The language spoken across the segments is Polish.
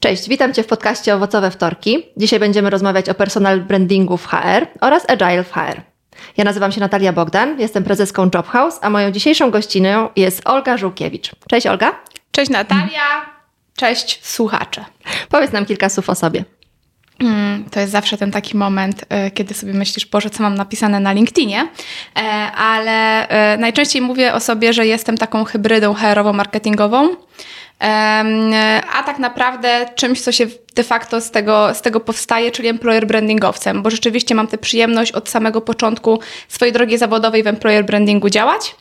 Cześć, witam Cię w podcaście Owocowe Wtorki. Dzisiaj będziemy rozmawiać o personal brandingu w HR oraz agile w HR. Ja nazywam się Natalia Bogdan, jestem prezeską Jobhouse, a moją dzisiejszą gościną jest Olga Żółkiewicz. Cześć Olga. Cześć Natalia. Cześć słuchacze. Powiedz nam kilka słów o sobie. Mm, to jest zawsze ten taki moment, e, kiedy sobie myślisz, Boże, co mam napisane na LinkedInie, e, ale e, najczęściej mówię o sobie, że jestem taką hybrydą HR-owo-marketingową, a tak naprawdę czymś, co się de facto z tego, z tego powstaje, czyli employer brandingowcem, bo rzeczywiście mam tę przyjemność od samego początku swojej drogi zawodowej w employer brandingu działać.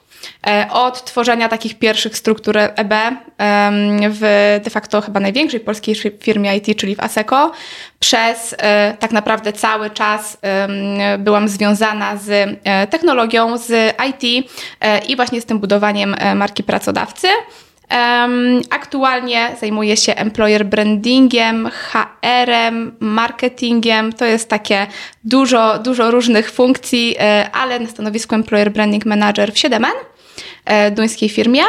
E, od tworzenia takich pierwszych struktur EB w de facto chyba największej polskiej firmie IT, czyli w ASECO, przez e, tak naprawdę cały czas byłam związana z e, technologią, z IT i właśnie z tym budowaniem marki pracodawcy. Aktualnie zajmuję się employer brandingiem, HR-em, marketingiem. To jest takie dużo, dużo różnych funkcji, ale na stanowisku employer branding manager w 7N. E, duńskiej firmie.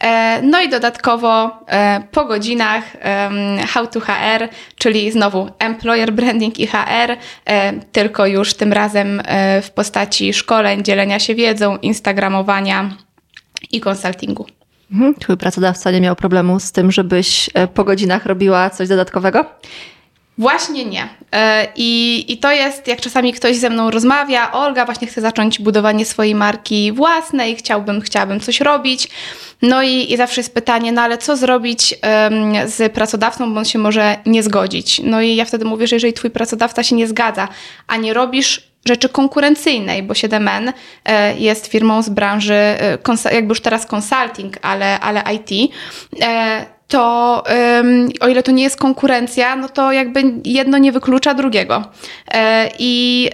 E, no i dodatkowo e, po godzinach How to HR, czyli znowu employer branding i HR, tylko już tym razem w postaci szkoleń, dzielenia się wiedzą, instagramowania i konsultingu. Mhm. Twój pracodawca nie miał problemu z tym, żebyś po godzinach robiła coś dodatkowego? Właśnie nie. E, I, I to jest, jak czasami ktoś ze mną rozmawia, Olga właśnie chce zacząć budowanie swojej marki własnej, chciałbym, chciałabym coś robić. No i, i zawsze jest pytanie, no ale co zrobić um, z pracodawcą, bo on się może nie zgodzić. No i ja wtedy mówię, że jeżeli twój pracodawca się nie zgadza, a nie robisz rzeczy konkurencyjnej, bo 7N e, jest firmą z branży, e, jakby już teraz consulting, ale, ale IT to um, o ile to nie jest konkurencja, no to jakby jedno nie wyklucza drugiego. E, I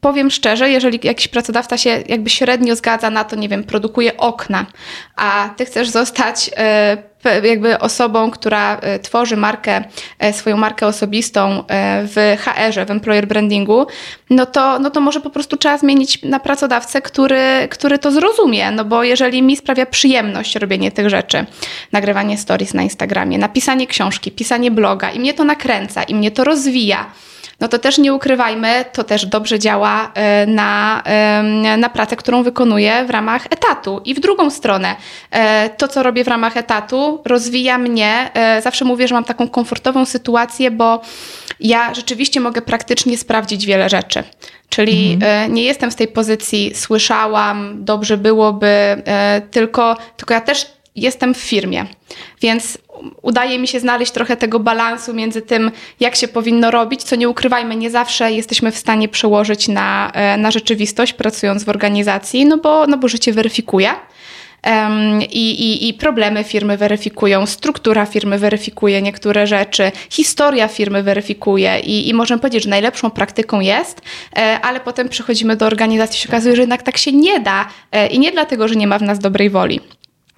powiem szczerze, jeżeli jakiś pracodawca się jakby średnio zgadza na to, nie wiem, produkuje okna, a ty chcesz zostać e, jakby osobą, która e, tworzy markę, e, swoją markę osobistą w HR-ze, w employer brandingu, no to, no to może po prostu trzeba zmienić na pracodawcę, który, który to zrozumie, no bo jeżeli mi sprawia przyjemność robienie tych rzeczy, nagrywanie stories na Instagramie, napisanie książki, pisanie bloga i mnie to nakręca i mnie to rozwija, no to też nie ukrywajmy, to też dobrze działa e, na, na pracę, którą wykonuję w ramach etatu. I w drugą stronę, e, to co robię w ramach etatu rozwija mnie. E, zawsze mówię, że mam taką komfortową sytuację, bo ja rzeczywiście mogę praktycznie sprawdzić wiele rzeczy. Czyli mhm. nie jestem w tej pozycji, słyszałam, dobrze byłoby, tylko, tylko ja też jestem w firmie. Więc udaje mi się znaleźć trochę tego balansu między tym, jak się powinno robić, co nie ukrywajmy, nie zawsze jesteśmy w stanie przełożyć na, e, na rzeczywistość, pracując w organizacji, no bo, no bo życie weryfikuje. Um, i, i, I problemy firmy weryfikują, struktura firmy weryfikuje niektóre rzeczy, historia firmy weryfikuje i, i możemy powiedzieć, że najlepszą praktyką jest, e, ale potem przychodzimy do organizacji i się okazuje, że jednak tak się nie da e, i nie dlatego, że nie ma w nas dobrej woli.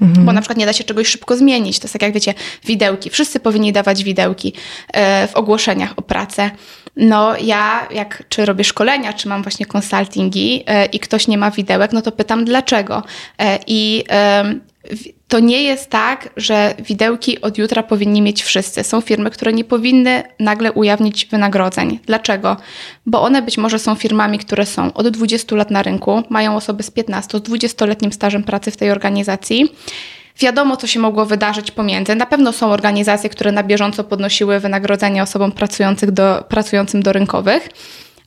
Mhm. Bo na przykład nie da się czegoś szybko zmienić. To jest tak jak wiecie, widełki. Wszyscy powinni dawać widełki e, w ogłoszeniach o pracę. No ja, jak czy robię szkolenia, czy mam właśnie konsultingi e, i ktoś nie ma widełek, no to pytam dlaczego. E, I to nie jest tak, że widełki od jutra powinni mieć wszyscy. Są firmy, które nie powinny nagle ujawnić wynagrodzeń. Dlaczego? Bo one być może są firmami, które są od 20 lat na rynku, mają osoby z 15, z 20-letnim stażem pracy w tej organizacji. Wiadomo, co się mogło wydarzyć pomiędzy. Na pewno są organizacje, które na bieżąco podnosiły wynagrodzenia osobom pracujących do, pracującym do rynkowych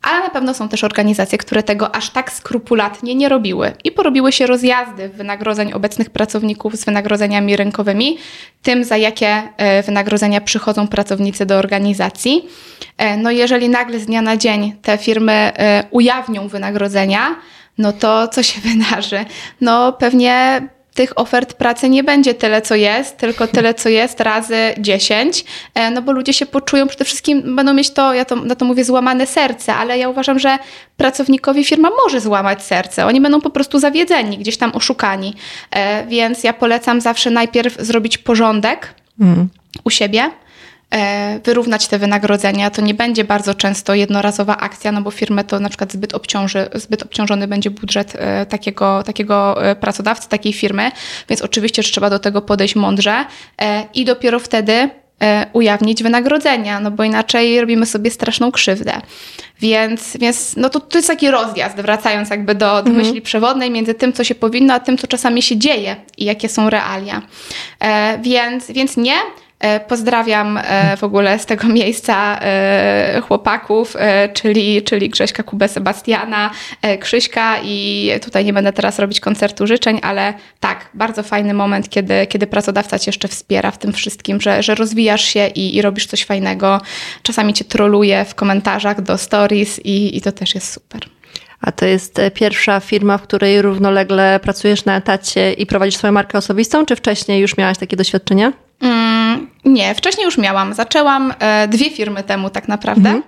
ale na pewno są też organizacje, które tego aż tak skrupulatnie nie robiły i porobiły się rozjazdy wynagrodzeń obecnych pracowników z wynagrodzeniami rynkowymi, tym za jakie e, wynagrodzenia przychodzą pracownicy do organizacji. E, no jeżeli nagle z dnia na dzień te firmy e, ujawnią wynagrodzenia, no to co się wydarzy? No pewnie tych ofert pracy nie będzie tyle, co jest, tylko tyle, co jest razy 10, e, no bo ludzie się poczują, przede wszystkim będą mieć to, ja to, na to mówię, złamane serce, ale ja uważam, że pracownikowi firma może złamać serce. Oni będą po prostu zawiedzeni, gdzieś tam oszukani. E, więc ja polecam zawsze najpierw zrobić porządek mm. u siebie, wyrównać te wynagrodzenia. To nie będzie bardzo często jednorazowa akcja, no bo firmę to na przykład zbyt, obciąży, zbyt obciążony będzie budżet e, takiego, takiego e, pracodawcy, takiej firmy, więc oczywiście że trzeba do tego podejść mądrze i dopiero wtedy ujawnić wynagrodzenia, no bo inaczej robimy sobie straszną krzywdę. Więc, więc no to, to jest taki rozjazd, wracając jakby do, do mhm. myśli przewodnej między tym, co się powinno, a tym, co czasami się dzieje i jakie są realia. E, więc, więc nie, E, pozdrawiam e, w ogóle z tego miejsca e, chłopaków, czyli, czyli Grześka, Kubę, Sebastiana, Krzyśka i tutaj nie będę teraz robić koncertu życzeń, ale tak, bardzo fajny moment, kiedy, kiedy pracodawca cię jeszcze wspiera w tym wszystkim, że, że rozwijasz się i, i robisz coś fajnego. Czasami cię troluje w komentarzach do stories i, i to też jest super. A to jest pierwsza firma, w której równolegle pracujesz na etacie i prowadzisz swoją markę osobistą, czy wcześniej już miałaś takie doświadczenia? Nie, wcześniej już miałam. Zaczęłam e, dwie firmy temu tak naprawdę, mhm.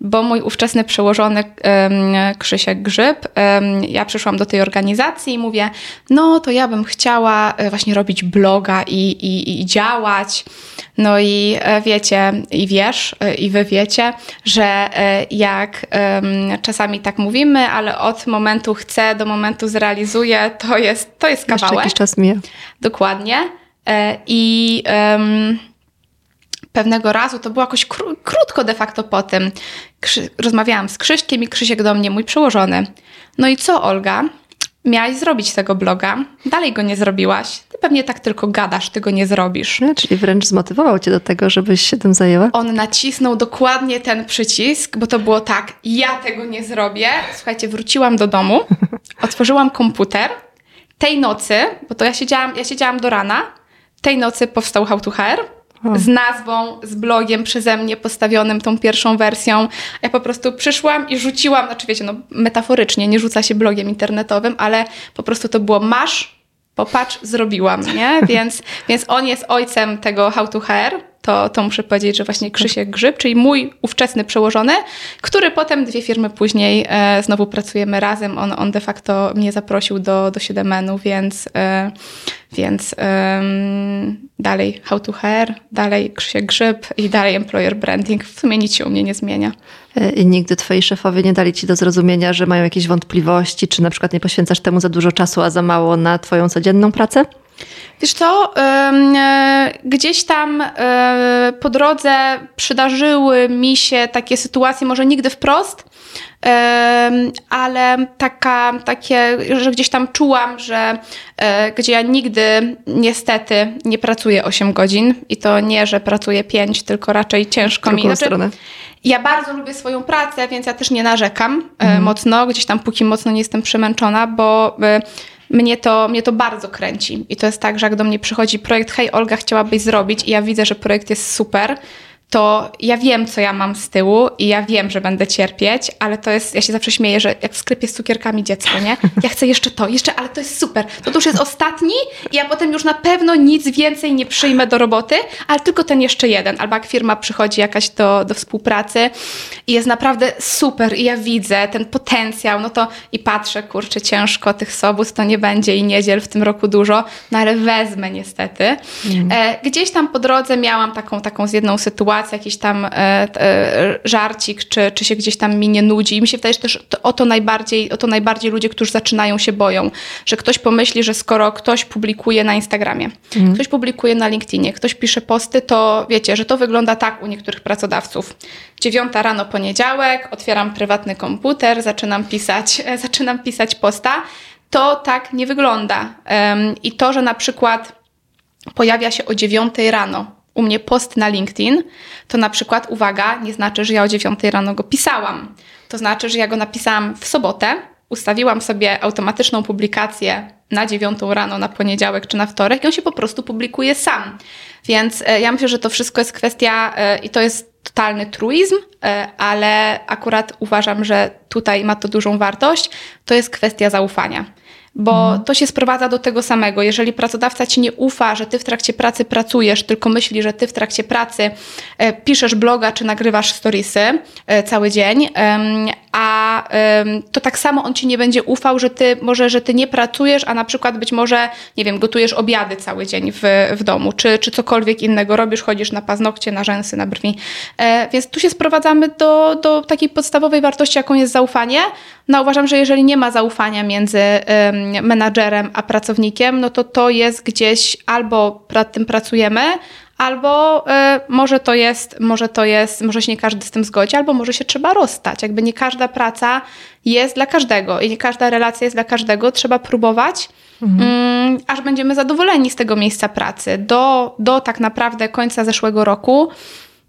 bo mój ówczesny przełożony e, Krzysiek Grzyb, e, ja przyszłam do tej organizacji i mówię, no to ja bym chciała e, właśnie robić bloga i, i, i działać. No i e, wiecie, i wiesz, e, i wy wiecie, że jak czasami tak mówimy, ale od momentu chcę do momentu zrealizuję, to jest, to jest kawałek. Jeszcze jakiś czas mija. Dokładnie. I um, pewnego razu, to było jakoś kró krótko de facto po tym, Krzy rozmawiałam z Krzyśkiem i Krzysiek do mnie, mój przełożony. No i co, Olga? Miałaś zrobić tego bloga, dalej go nie zrobiłaś. Ty pewnie tak tylko gadasz, ty go nie zrobisz. No, czyli wręcz zmotywował cię do tego, żebyś się tym zajęła? On nacisnął dokładnie ten przycisk, bo to było tak, ja tego nie zrobię. Słuchajcie, wróciłam do domu, otworzyłam komputer. Tej nocy, bo to ja siedziałam, ja siedziałam do rana, tej nocy powstał How to Hair z nazwą, z blogiem przeze mnie postawionym, tą pierwszą wersją. Ja po prostu przyszłam i rzuciłam, znaczy wiecie, no metaforycznie, nie rzuca się blogiem internetowym, ale po prostu to było masz, popatrz, zrobiłam, nie? Więc, więc on jest ojcem tego How to Hair to, to muszę powiedzieć, że właśnie Krzysiek Grzyb, czyli mój ówczesny przełożony, który potem dwie firmy później e, znowu pracujemy razem. On, on de facto mnie zaprosił do, do Siedemenu, więc, e, więc e, dalej How to Hair, dalej Krzysiek Grzyb i dalej Employer Branding. W sumie nic się u mnie nie zmienia. E, I nigdy twoi szefowie nie dali ci do zrozumienia, że mają jakieś wątpliwości, czy na przykład nie poświęcasz temu za dużo czasu, a za mało na twoją codzienną pracę? Wiesz co, e, gdzieś tam e, po drodze przydarzyły mi się takie sytuacje, może nigdy wprost, ale taka, takie, że gdzieś tam czułam, że e, gdzie ja nigdy niestety nie pracuję 8 godzin i to nie, że pracuję 5, tylko raczej ciężko mi. Znaczy, stronę. Ja bardzo lubię swoją pracę, więc ja też nie narzekam mhm. mocno, gdzieś tam póki mocno nie jestem przemęczona, bo mnie to, mnie to bardzo kręci. I to jest tak, że jak do mnie przychodzi projekt, hej Olga, chciałabyś zrobić i ja widzę, że projekt jest super, to ja wiem, co ja mam z tyłu i ja wiem, że będę cierpieć, ale to jest, ja się zawsze śmieję, że jak w sklepie z cukierkami dziecko, nie? Ja chcę jeszcze to, jeszcze, ale to jest super. To, to już jest ostatni i ja potem już na pewno nic więcej nie przyjmę do roboty, ale tylko ten jeszcze jeden. Albo jak firma przychodzi jakaś do, do współpracy i jest naprawdę super i ja widzę ten potencjał, no to i patrzę, kurczę, ciężko, tych sobót to nie będzie i niedziel w tym roku dużo, no ale wezmę niestety. Mm. E, gdzieś tam po drodze miałam taką, taką z jedną sytuację, jakiś tam e, e, żarcik, czy, czy się gdzieś tam mi nie nudzi. I mi się wydaje, że też o, to najbardziej, o to najbardziej ludzie, którzy zaczynają się boją, że ktoś pomyśli, że skoro ktoś publikuje na Instagramie, mhm. ktoś publikuje na LinkedInie, ktoś pisze posty, to wiecie, że to wygląda tak u niektórych pracodawców. Dziewiąta rano poniedziałek, otwieram prywatny komputer, zaczynam pisać, zaczynam pisać posta. To tak nie wygląda. I to, że na przykład pojawia się o dziewiątej rano u mnie post na LinkedIn, to na przykład, uwaga, nie znaczy, że ja o 9 rano go pisałam. To znaczy, że ja go napisałam w sobotę, ustawiłam sobie automatyczną publikację na 9 rano, na poniedziałek czy na wtorek i on się po prostu publikuje sam. Więc e, ja myślę, że to wszystko jest kwestia e, i to jest totalny truizm, e, ale akurat uważam, że tutaj ma to dużą wartość. To jest kwestia zaufania bo mhm. to się sprowadza do tego samego. Jeżeli pracodawca ci nie ufa, że ty w trakcie pracy pracujesz, tylko myśli, że ty w trakcie pracy e, piszesz bloga czy nagrywasz storiesy e, cały dzień, a to tak samo on ci nie będzie ufał, że ty może, że ty nie pracujesz, a na przykład być może, nie wiem, gotujesz obiady cały dzień w, w domu, czy, czy cokolwiek innego robisz, chodzisz na paznokcie, na rzęsy, na brwi. E, więc tu się sprowadzamy do, do takiej podstawowej wartości, jaką jest zaufanie. No uważam, że jeżeli nie ma zaufania między ym, menadżerem a pracownikiem, no to to jest gdzieś albo nad tym pracujemy, albo y, może to jest, może to jest, może się nie każdy z tym zgodzi, albo może się trzeba rozstać. Jakby nie każda praca jest dla każdego i nie każda relacja jest dla każdego. Trzeba próbować, mhm. y, aż będziemy zadowoleni z tego miejsca pracy. Do, do tak naprawdę końca zeszłego roku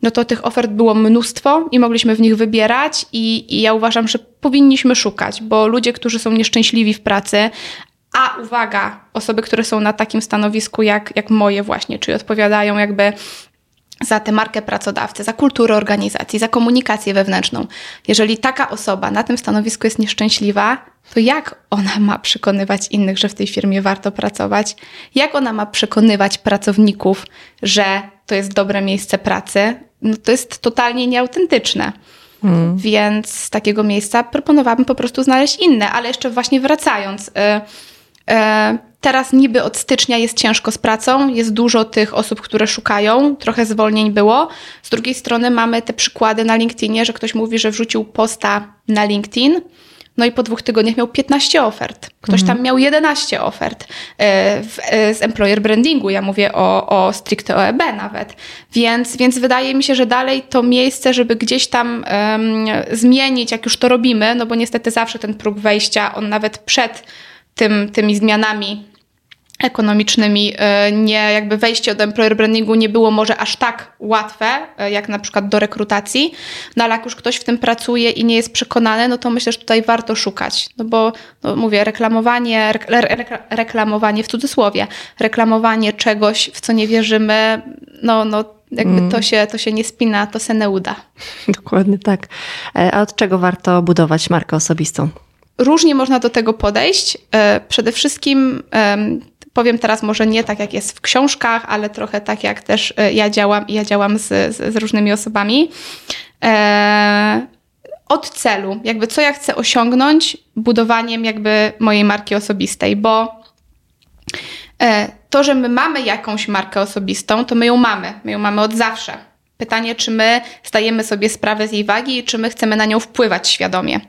no to tych ofert było mnóstwo i mogliśmy w nich wybierać i, i ja uważam, że powinniśmy szukać, bo ludzie, którzy są nieszczęśliwi w pracy, a uwaga, osoby, które są na takim stanowisku jak, jak moje właśnie, czyli odpowiadają jakby za tę markę pracodawcy, za kulturę organizacji, za komunikację wewnętrzną. Jeżeli taka osoba na tym stanowisku jest nieszczęśliwa, to jak ona ma przekonywać innych, że w tej firmie warto pracować? Jak ona ma przekonywać pracowników, że to jest dobre miejsce pracy? No to jest totalnie nieautentyczne. Hmm. Więc z takiego miejsca proponowałabym po prostu znaleźć inne, ale jeszcze właśnie wracając. Y, teraz niby od stycznia jest ciężko z pracą, jest dużo tych osób, które szukają, trochę zwolnień było. Z drugiej strony mamy te przykłady na LinkedInie, że ktoś mówi, że wrzucił posta na LinkedIn, no i po dwóch tygodniach miał 15 ofert. Ktoś mhm. tam miał 11 ofert e, w, e, z employer brandingu. Ja mówię o, o stricte OEB nawet. Więc, więc wydaje mi się, że dalej to miejsce, żeby gdzieś tam um, zmienić, jak już to robimy, no bo niestety zawsze ten próg wejścia, on nawet przed tym, tymi zmianami ekonomicznymi, e, nie jakby wejście do employer brandingu nie było może aż tak łatwe, e, jak na przykład do rekrutacji, no ale jak już ktoś w tym pracuje i nie jest przekonany, no to myślę, że tutaj warto szukać, no bo no mówię, reklamowanie, reklamowanie w cudzysłowie, reklamowanie czegoś, w co nie wierzymy, no, no jakby mm. to, się, to się nie spina, to se nie uda. Dokładnie tak. E, a od czego warto budować markę osobistą? Różnie można do tego podejść. E, przede wszystkim powiem teraz może nie tak, jak jest w książkach, ale trochę tak, jak też e, ja działam i ja działam z, z, z różnymi osobami. E, od celu, jakby co ja chcę osiągnąć budowaniem jakby mojej marki osobistej, bo to, że my mamy jakąś markę osobistą, to my ją mamy. My ją mamy od zawsze. Pytanie, czy my zdajemy sobie sprawę z jej wagi i czy my chcemy na nią wpływać świadomie.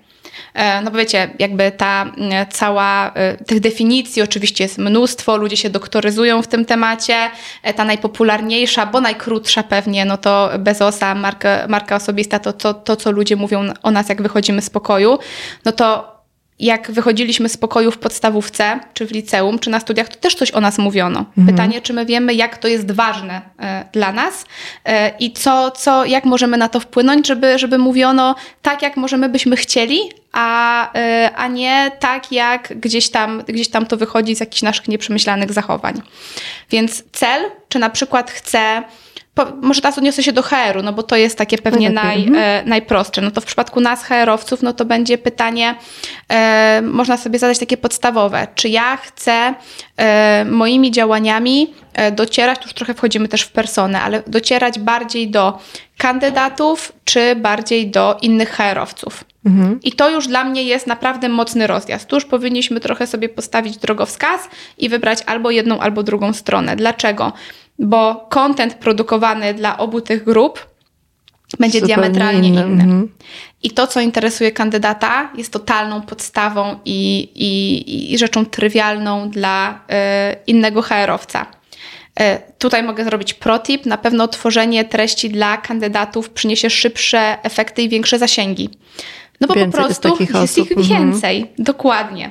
E, no bo wiecie, jakby ta e, cała, e, tych definicji oczywiście jest mnóstwo, ludzie się doktoryzują w tym temacie. Ta najpopularniejsza, bo najkrótsza pewnie, no to Bezosa, marka, marka osobista, to, to, to co ludzie mówią o nas, jak wychodzimy z pokoju, no to jak wychodziliśmy z pokoju w podstawówce, czy w liceum, czy na studiach, to też coś o nas mówiono. Mhm. Pytanie, czy my wiemy, jak to jest ważne e, dla nas e, i co, co, jak możemy na to wpłynąć, żeby, żeby mówiono tak, jak możemy byśmy chcieli, a, e, a nie tak, jak gdzieś tam, gdzieś tam to wychodzi z jakichś naszych nieprzemyślanych zachowań. Więc cel, czy na przykład chcę po, może teraz odniosę się do HR-u, no bo to jest takie pewnie naj, mhm. e, najprostsze. No to w przypadku nas, HR-owców, no to będzie pytanie, e, można sobie zadać takie podstawowe. Czy ja chcę e, moimi działaniami e, docierać, tu już trochę wchodzimy też w personę, ale docierać bardziej do kandydatów, czy bardziej do innych HR-owców. Mhm. I to już dla mnie jest naprawdę mocny rozjazd. Tu już powinniśmy trochę sobie postawić drogowskaz i wybrać albo jedną, albo drugą stronę. Dlaczego? Bo kontent produkowany dla obu tych grup będzie Zupełnie diametralnie inny. inny. Mhm. I to, co interesuje kandydata, jest totalną podstawą i, i, i rzeczą trywialną dla y, innego HR-owca. Y, tutaj mogę zrobić protip. Na pewno tworzenie treści dla kandydatów przyniesie szybsze efekty i większe zasięgi. No bo więcej po prostu jest, jest ich mhm. więcej. Mhm. Dokładnie.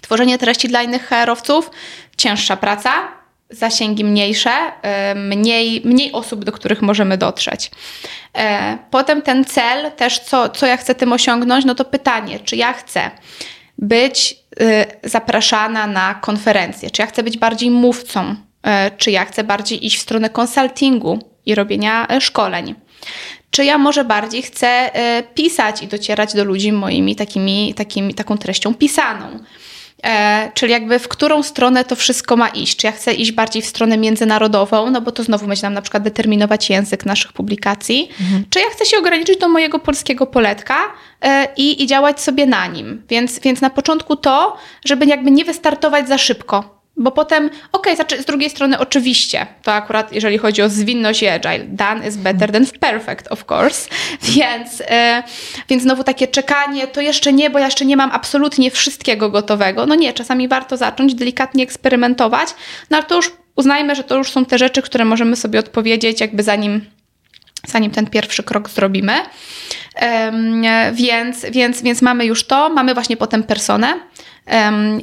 Tworzenie treści dla innych HR-owców, cięższa praca, zasięgi mniejsze, e, mniej, mniej osób, do których możemy dotrzeć. E, potem ten cel, też co, co ja chcę tym osiągnąć, no to pytanie, czy ja chcę być e, zapraszana na konferencje, czy ja chcę być bardziej mówcą, czy ja chcę bardziej iść w stronę konsultingu i robienia szkoleń. Czy ja może bardziej chcę pisać i docierać do ludzi moimi takimi, takimi, taką treścią pisaną E, czyli jakby w którą stronę to wszystko ma iść. Czy ja chcę iść bardziej w stronę międzynarodową, no bo to znowu będzie nam na przykład determinować język naszych publikacji, mhm. czy ja chcę się ograniczyć do mojego polskiego poletka e, i, i działać sobie na nim. Więc, więc na początku to, żeby jakby nie wystartować za szybko. Bo potem, okej, okay, z drugiej strony oczywiście, to akurat jeżeli chodzi o zwinność i agile, done is better than perfect, of course, więc, yy, więc znowu takie czekanie, to jeszcze nie, bo ja jeszcze nie mam absolutnie wszystkiego gotowego. No nie, czasami warto zacząć delikatnie eksperymentować, no ale to już uznajmy, że to już są te rzeczy, które możemy sobie odpowiedzieć jakby zanim, zanim ten pierwszy krok zrobimy. więc, więc, więc mamy już to, mamy właśnie potem personę,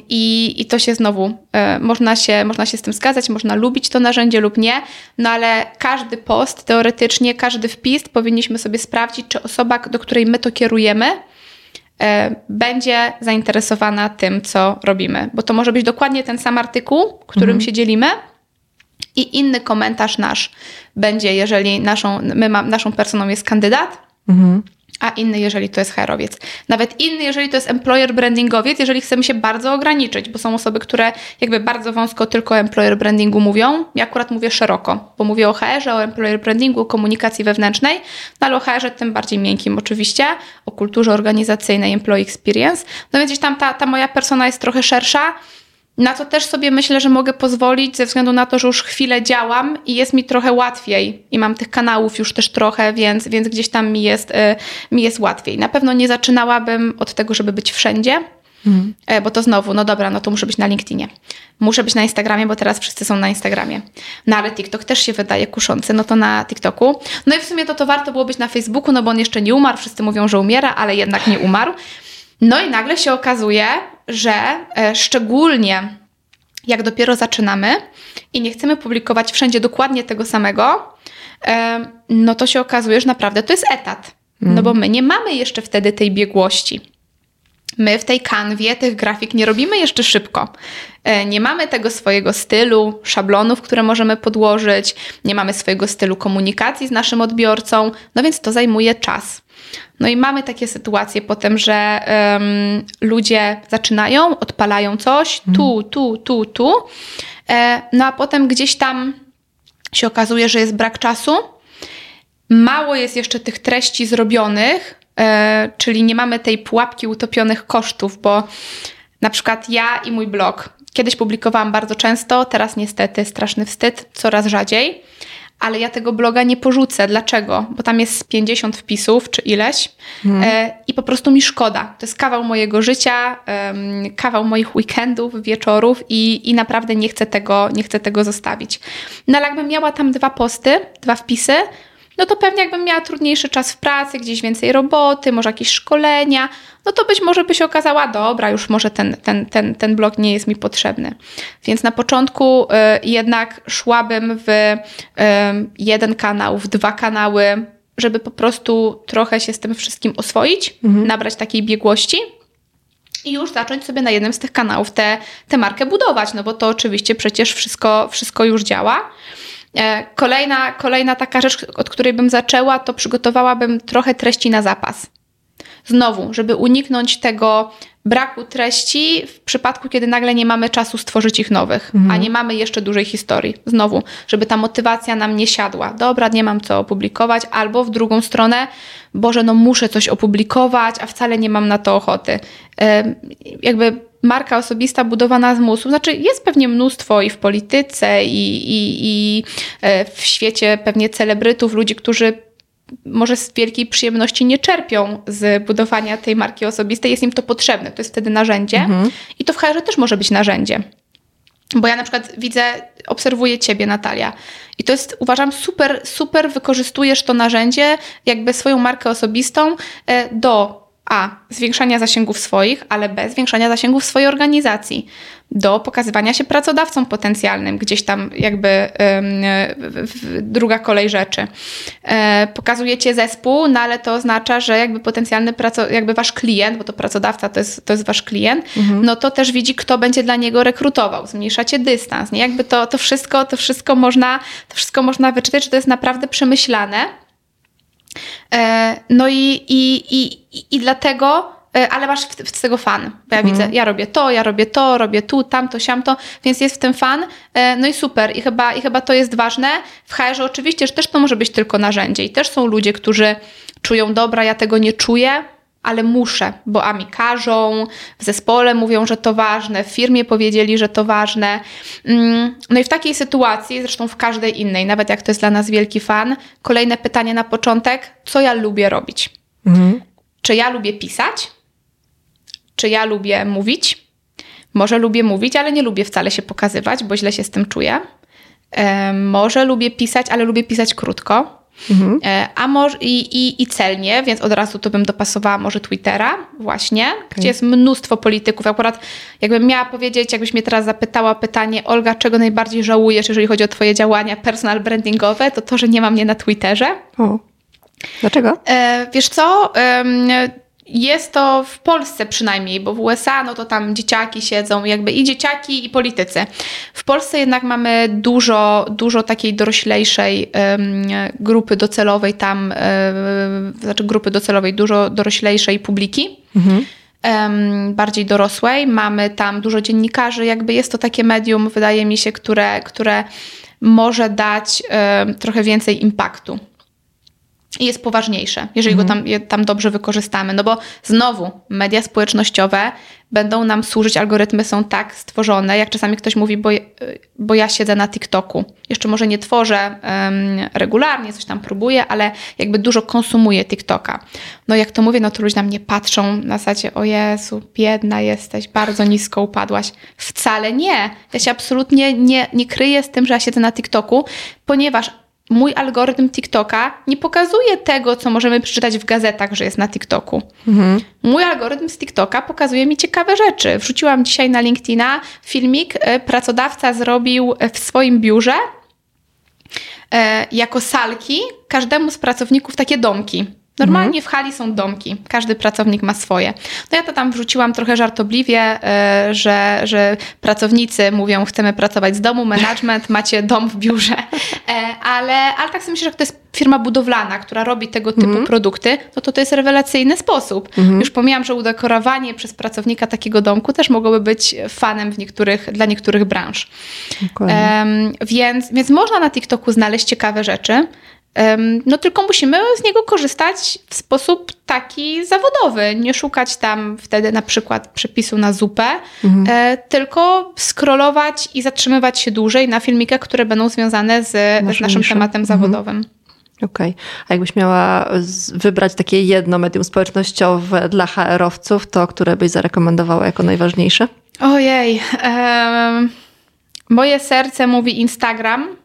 i, I to się znowu, e, można się, można się z tym zgadzać, można lubić to narzędzie lub nie, no ale każdy post, teoretycznie, każdy wpis powinniśmy sobie sprawdzić, czy osoba, do której my to kierujemy, e, będzie zainteresowana tym, co robimy. Bo to może być dokładnie ten sam artykuł, którym mhm. się dzielimy, i inny komentarz nasz będzie, jeżeli naszą, my ma, naszą personą jest kandydat. Mhm a inny, jeżeli to jest herowiec. Nawet inny, jeżeli to jest employer brandingowiec, jeżeli chcemy się bardzo ograniczyć, bo są osoby, które jakby bardzo wąsko tylko o employer brandingu mówią. Ja akurat mówię szeroko, bo mówię o HR-ze, o employer brandingu, o komunikacji wewnętrznej, no ale o HR-ze tym bardziej miękkim oczywiście, o kulturze organizacyjnej, employee experience. No więc gdzieś tam ta, ta moja persona jest trochę szersza, na co też sobie myślę, że mogę pozwolić ze względu na to, że już chwilę działam i jest mi trochę łatwiej i mam tych kanałów już też trochę, więc, więc gdzieś tam mi jest, y, mi jest łatwiej. Na pewno nie zaczynałabym od tego, żeby być wszędzie, Mhm. Bo to znowu, no dobra, no to muszę być na LinkedInie. Muszę być na Instagramie, bo teraz wszyscy są na Instagramie. No ale TikTok też się wydaje kuszący, no to na TikToku. No i w sumie to, to warto było być na Facebooku, no bo on jeszcze nie umarł. Wszyscy mówią, że umiera, ale jednak nie umarł. No i nagle się okazuje, że e, szczególnie jak dopiero zaczynamy i nie chcemy publikować wszędzie dokładnie tego samego, e, no to się okazuje, że naprawdę to jest etat. No bo my nie mamy jeszcze wtedy tej biegłości. My w tej kanwie tych grafik nie robimy jeszcze szybko. E, nie mamy tego swojego stylu, szablonów, które możemy podłożyć, nie mamy swojego stylu komunikacji z naszym odbiorcą, no więc to zajmuje czas. No i mamy takie sytuacje potem, że um, ludzie zaczynają, odpalają coś, mhm. tu, tu, tu, tu, e, no a potem gdzieś tam się okazuje, że jest brak czasu. Mało jest jeszcze tych treści zrobionych, e, czyli nie mamy tej pułapki utopionych kosztów, bo na przykład ja i mój blog kiedyś publikowałam bardzo często, teraz niestety straszny wstyd, coraz rzadziej ale ja tego bloga nie porzucę. Dlaczego? Bo tam jest 50 wpisów czy ileś hmm. e, i po prostu mi szkoda. To jest kawał mojego życia, kawał moich weekendów, wieczorów i, i naprawdę nie chcę, tego, nie chcę tego zostawić. No ale jakbym miała tam dwa posty, dwa wpisy, no to pewnie jakbym miała trudniejszy czas w pracy, gdzieś więcej roboty, może jakieś szkolenia, no to być może by się okazała, dobra, już może ten, ten, ten, ten blog nie jest mi potrzebny. Więc na początku y, jednak szłabym w y, jeden kanał, w dwa kanały, żeby po prostu trochę się z tym wszystkim oswoić, mhm. nabrać takiej biegłości i już zacząć sobie na jednym z tych kanałów tę te, te markę budować, no bo to oczywiście przecież wszystko, wszystko już działa. E, kolejna, kolejna taka rzecz, od której bym zaczęła, to przygotowałabym trochę treści na zapas. Znowu, żeby uniknąć tego braku treści w przypadku, kiedy nagle nie mamy czasu stworzyć ich nowych, mhm. a nie mamy jeszcze dużej historii. Znowu, żeby ta motywacja nam nie siadła. Dobra, nie mam co opublikować, albo w drugą stronę, Boże, no muszę coś opublikować, a wcale nie mam na to ochoty. Jakby marka osobista budowana z mózgu, znaczy jest pewnie mnóstwo i w polityce, i, i, i e, w świecie pewnie celebrytów, ludzi, którzy może z wielkiej przyjemności nie czerpią z budowania tej marki osobistej, jest im to potrzebne, to jest wtedy narzędzie. Mhm. i to w HR też może być narzędzie. Bo ja na przykład widzę, obserwuję ciebie, Natalia, i to jest, uważam, super, super wykorzystujesz to narzędzie, jakby swoją markę osobistą e, do a. Zwiększania zasięgów swoich, ale B. Zwiększania zasięgów swojej organizacji. Do pokazywania się pracodawcom potencjalnym, gdzieś tam jakby druga kolej rzeczy. E, pokazujecie zespół, no ale to oznacza, że jakby potencjalny, praco- jakby wasz klient, bo to pracodawca to jest, to jest wasz klient, mhm. no to też widzi, kto będzie dla niego rekrutował. Zmniejszacie dystans, nie? Jakby to, to wszystko, to wszystko można, to wszystko można wyczytać, że to jest naprawdę przemyślane. E, no i, i, i, i dlatego e, ale masz z tego fan. Bo ja widzę, ja robię to, ja robię to, robię tu, tamto, siamto, więc jest w tym fan. E, no i super. I chyba, i chyba to jest ważne. W HR oczywiście, że też to może być tylko narzędzie. I też są ludzie, którzy czują, dobra, ja tego nie czuję, ale muszę, bo a mi każą, w zespole mówią, że to ważne, w firmie powiedzieli, że to ważne. Mm, no i w takiej sytuacji, zresztą w każdej innej, nawet jak to jest dla nas wielki fan, kolejne pytanie na początek, co ja lubię robić? Mhm. Czy ja lubię pisać? Czy ja lubię mówić? Może lubię mówić, ale nie lubię wcale się pokazywać, bo źle się z tym czuję. E, może lubię pisać, ale lubię pisać krótko. Mhm. E, a może i, i, i celnie, więc od razu to bym dopasowała może Twittera właśnie, okay. gdzie jest mnóstwo polityków. Akurat jakbym miała powiedzieć, jakbyś mnie teraz zapytała pytanie, Olga, czego najbardziej żałujesz, jeżeli chodzi o twoje działania personal brandingowe, to to, że nie ma mnie na Twitterze. O. Dlaczego? E, wiesz co? Jest to w Polsce przynajmniej, bo w USA no to tam dzieciaki siedzą, jakby i dzieciaki, i politycy. W Polsce jednak mamy dużo, dużo takiej doroślejszej um, grupy docelowej tam, um, znaczy grupy docelowej, dużo doroślejszej publiki. Mhm. Um, bardziej dorosłej. Mamy tam dużo dziennikarzy, jakby jest to takie medium, wydaje mi się, które, które może dać trochę więcej impaktu i jest poważniejsze, jeżeli mhm. go tam, tam dobrze wykorzystamy. No bo znowu, media społecznościowe będą nam służyć, algorytmy są tak stworzone, jak czasami ktoś mówi, bo, bo ja siedzę na TikToku. Jeszcze może nie tworzę um, regularnie, coś tam próbuję, ale jakby dużo konsumuję TikToka. No jak to mówię, no to ludzie na mnie patrzą na zasadzie, o Jezu, biedna jesteś, bardzo nisko upadłaś. Wcale nie. Ja się absolutnie nie, nie kryję z tym, że ja siedzę na TikToku, ponieważ mój algorytm TikToka nie pokazuje tego, co możemy przeczytać w gazetach, że jest na TikToku. Mhm. Mój algorytm z TikToka pokazuje mi ciekawe rzeczy. Wrzuciłam dzisiaj na LinkedIna filmik, e, pracodawca zrobił w swoim biurze e, jako salki każdemu z pracowników takie domki. Normalnie mhm. w hali są domki, każdy pracownik ma swoje. No ja to tam wrzuciłam trochę żartobliwie, e, że, że pracownicy mówią, chcemy pracować z domu, management, macie dom w biurze, e, ale, ale tak sobie myślę, że to jest firma budowlana, która robi tego typu mhm. produkty, no to to jest rewelacyjny sposób. Mhm. Już pomijam, że udekorowanie przez pracownika takiego domku też mogłoby być fanem w niektórych, dla niektórych branż. Um, więc, więc można na TikToku znaleźć ciekawe rzeczy. No tylko musimy z niego korzystać w sposób taki zawodowy, nie szukać tam wtedy na przykład przepisu na zupę, mhm. E, tylko scrollować i zatrzymywać się dłużej na filmikach, które będą związane z, z naszym tematem mhm. zawodowym. Okej. Okay. A jakbyś miała wybrać takie jedno medium społecznościowe dla HR-owców, to które byś zarekomendowała jako najważniejsze? Ojej. Um, moje serce mówi Instagram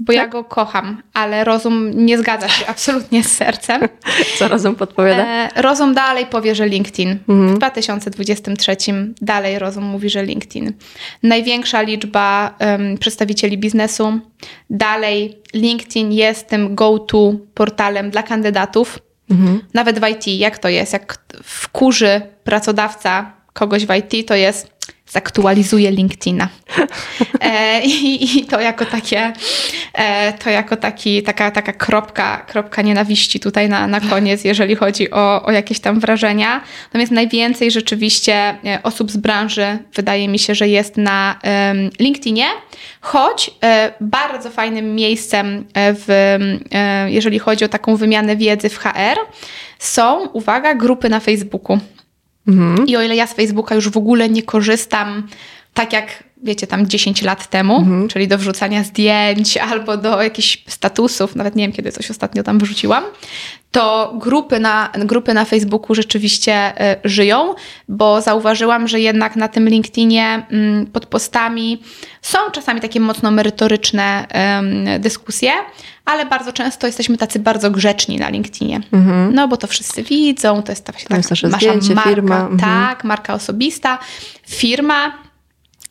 bo tak? ja go kocham, ale rozum nie zgadza się absolutnie z sercem. Co rozum podpowiada? E, rozum dalej powie, że LinkedIn. Mhm. W 2023 dalej rozum mówi, że LinkedIn. Największa liczba um, przedstawicieli biznesu. Dalej LinkedIn jest tym go-to portalem dla kandydatów. Mhm. Nawet w IT, jak to jest? Jak wkurzy pracodawca kogoś w IT, to jest zaktualizuję LinkedIna. E, i, i, to jako takie, e, to jako taki, taka, taka kropka, kropka nienawiści tutaj na, na koniec, jeżeli chodzi o, o jakieś tam wrażenia. Natomiast najwięcej rzeczywiście e, osób z branży wydaje mi się, że jest na LinkedInie, choć e, bardzo fajnym miejscem, e, w, e, jeżeli chodzi o taką wymianę wiedzy w HR, są, uwaga, grupy na Facebooku. Mhm. I o ile ja z Facebooka już w ogóle nie korzystam tak jak wiecie, tam 10 lat temu, mhm. czyli do wrzucania zdjęć albo do jakichś statusów, nawet nie wiem, kiedy coś ostatnio tam wrzuciłam, to grupy na, grupy na Facebooku rzeczywiście y, żyją, bo zauważyłam, że jednak na tym LinkedInie y, pod postami są czasami takie mocno merytoryczne y, dyskusje, ale bardzo często jesteśmy tacy bardzo grzeczni na LinkedInie. Mhm. No bo to wszyscy widzą, to jest ta, tak, nasza zdjęcie, marka, firma. Mhm. tak, marka osobista, firma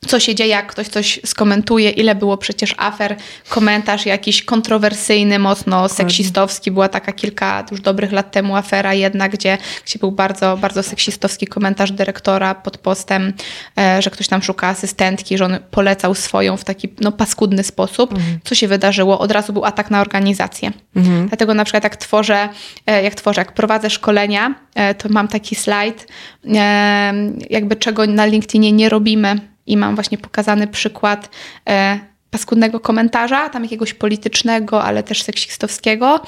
co się dzieje, jak ktoś coś skomentuje, ile było przecież afer, komentarz jakiś kontrowersyjny, mocno seksistowski. Była taka kilka już dobrych lat temu afera jedna, gdzie, gdzie był bardzo, bardzo seksistowski komentarz dyrektora pod postem, e, że ktoś tam szuka asystentki, że on polecał swoją w taki no, paskudny sposób. Mhm. Co się wydarzyło? Od razu był atak na organizację. Mhm. Dlatego na przykład jak tworzę, e, jak tworzę, jak prowadzę szkolenia, e, to mam taki slajd, jakby czego na LinkedInie nie robimy i mam właśnie pokazany przykład e, paskudnego komentarza, tam jakiegoś politycznego, ale też seksistowskiego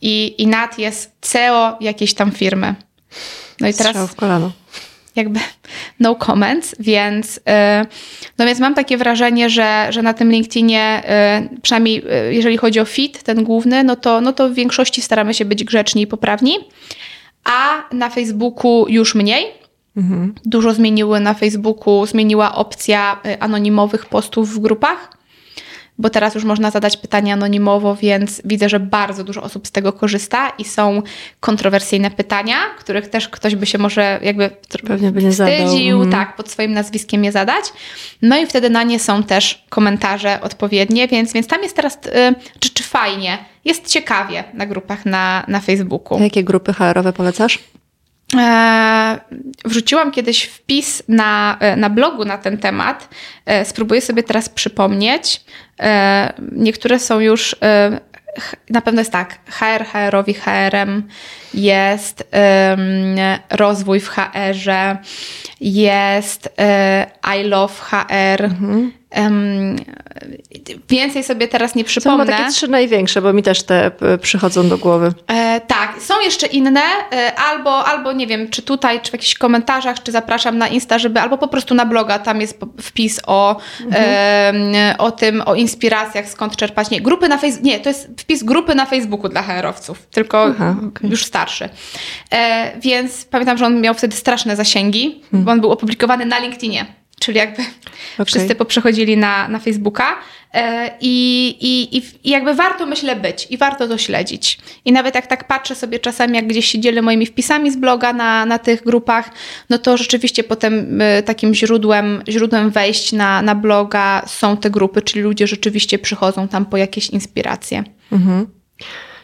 i, i nad jest CEO jakiejś tam firmy. No i teraz... Strzał w kolano. Jakby no comments, więc, e, no więc mam takie wrażenie, że, że na tym LinkedInie, e, przynajmniej jeżeli chodzi o fit, ten główny, no to, no to w większości staramy się być grzeczni i poprawni, a na Facebooku już mniej. Mhm. Dużo zmieniły na Facebooku, zmieniła opcja y, anonimowych postów w grupach, bo teraz już można zadać pytanie anonimowo, więc widzę, że bardzo dużo osób z tego korzysta i są kontrowersyjne pytania, których też ktoś by się może jakby Pewnie by nie wstydził, mhm. tak, pod swoim nazwiskiem je zadać. No i wtedy na nie są też komentarze odpowiednie, więc, więc tam jest teraz, y, czy, czy fajnie, jest ciekawie na grupach na, na Facebooku. Jakie grupy HR-owe polecasz? E, wrzuciłam kiedyś wpis na, e, na blogu na ten temat. E, spróbuję sobie teraz przypomnieć. Niektóre są już na pewno jest tak, HR HR-owi HR-em, jest um, rozwój w HR-ze, jest uh, I love HR. Mhm. Um, więcej sobie teraz nie przypomnę. Są takie trzy największe, bo mi też te e, przychodzą do głowy. E, tak, są jeszcze inne, e, albo, albo nie wiem, czy tutaj, czy w jakichś komentarzach, czy zapraszam na Insta, żeby, albo po prostu na bloga, tam jest wpis o, mhm. e, o tym, o inspiracjach, skąd czerpać. Nie, grupy na Facebooku, nie, to jest wpis grupy na Facebooku dla HR-owców, tylko Aha, okay. już starszy. E, więc pamiętam, że on miał wtedy straszne zasięgi, hmm. bo on był opublikowany na LinkedInie. Czyli jakby okay. wszyscy poprzechodzili na, na Facebooka e, i, i, i jakby warto myślę być i warto to śledzić. I nawet jak tak patrzę sobie czasami, jak gdzieś się dzielę moimi wpisami z bloga na, na tych grupach, no to rzeczywiście potem e, takim źródłem, źródłem wejść na, na bloga są te grupy, czyli ludzie rzeczywiście przychodzą tam po jakieś inspiracje. Mhm.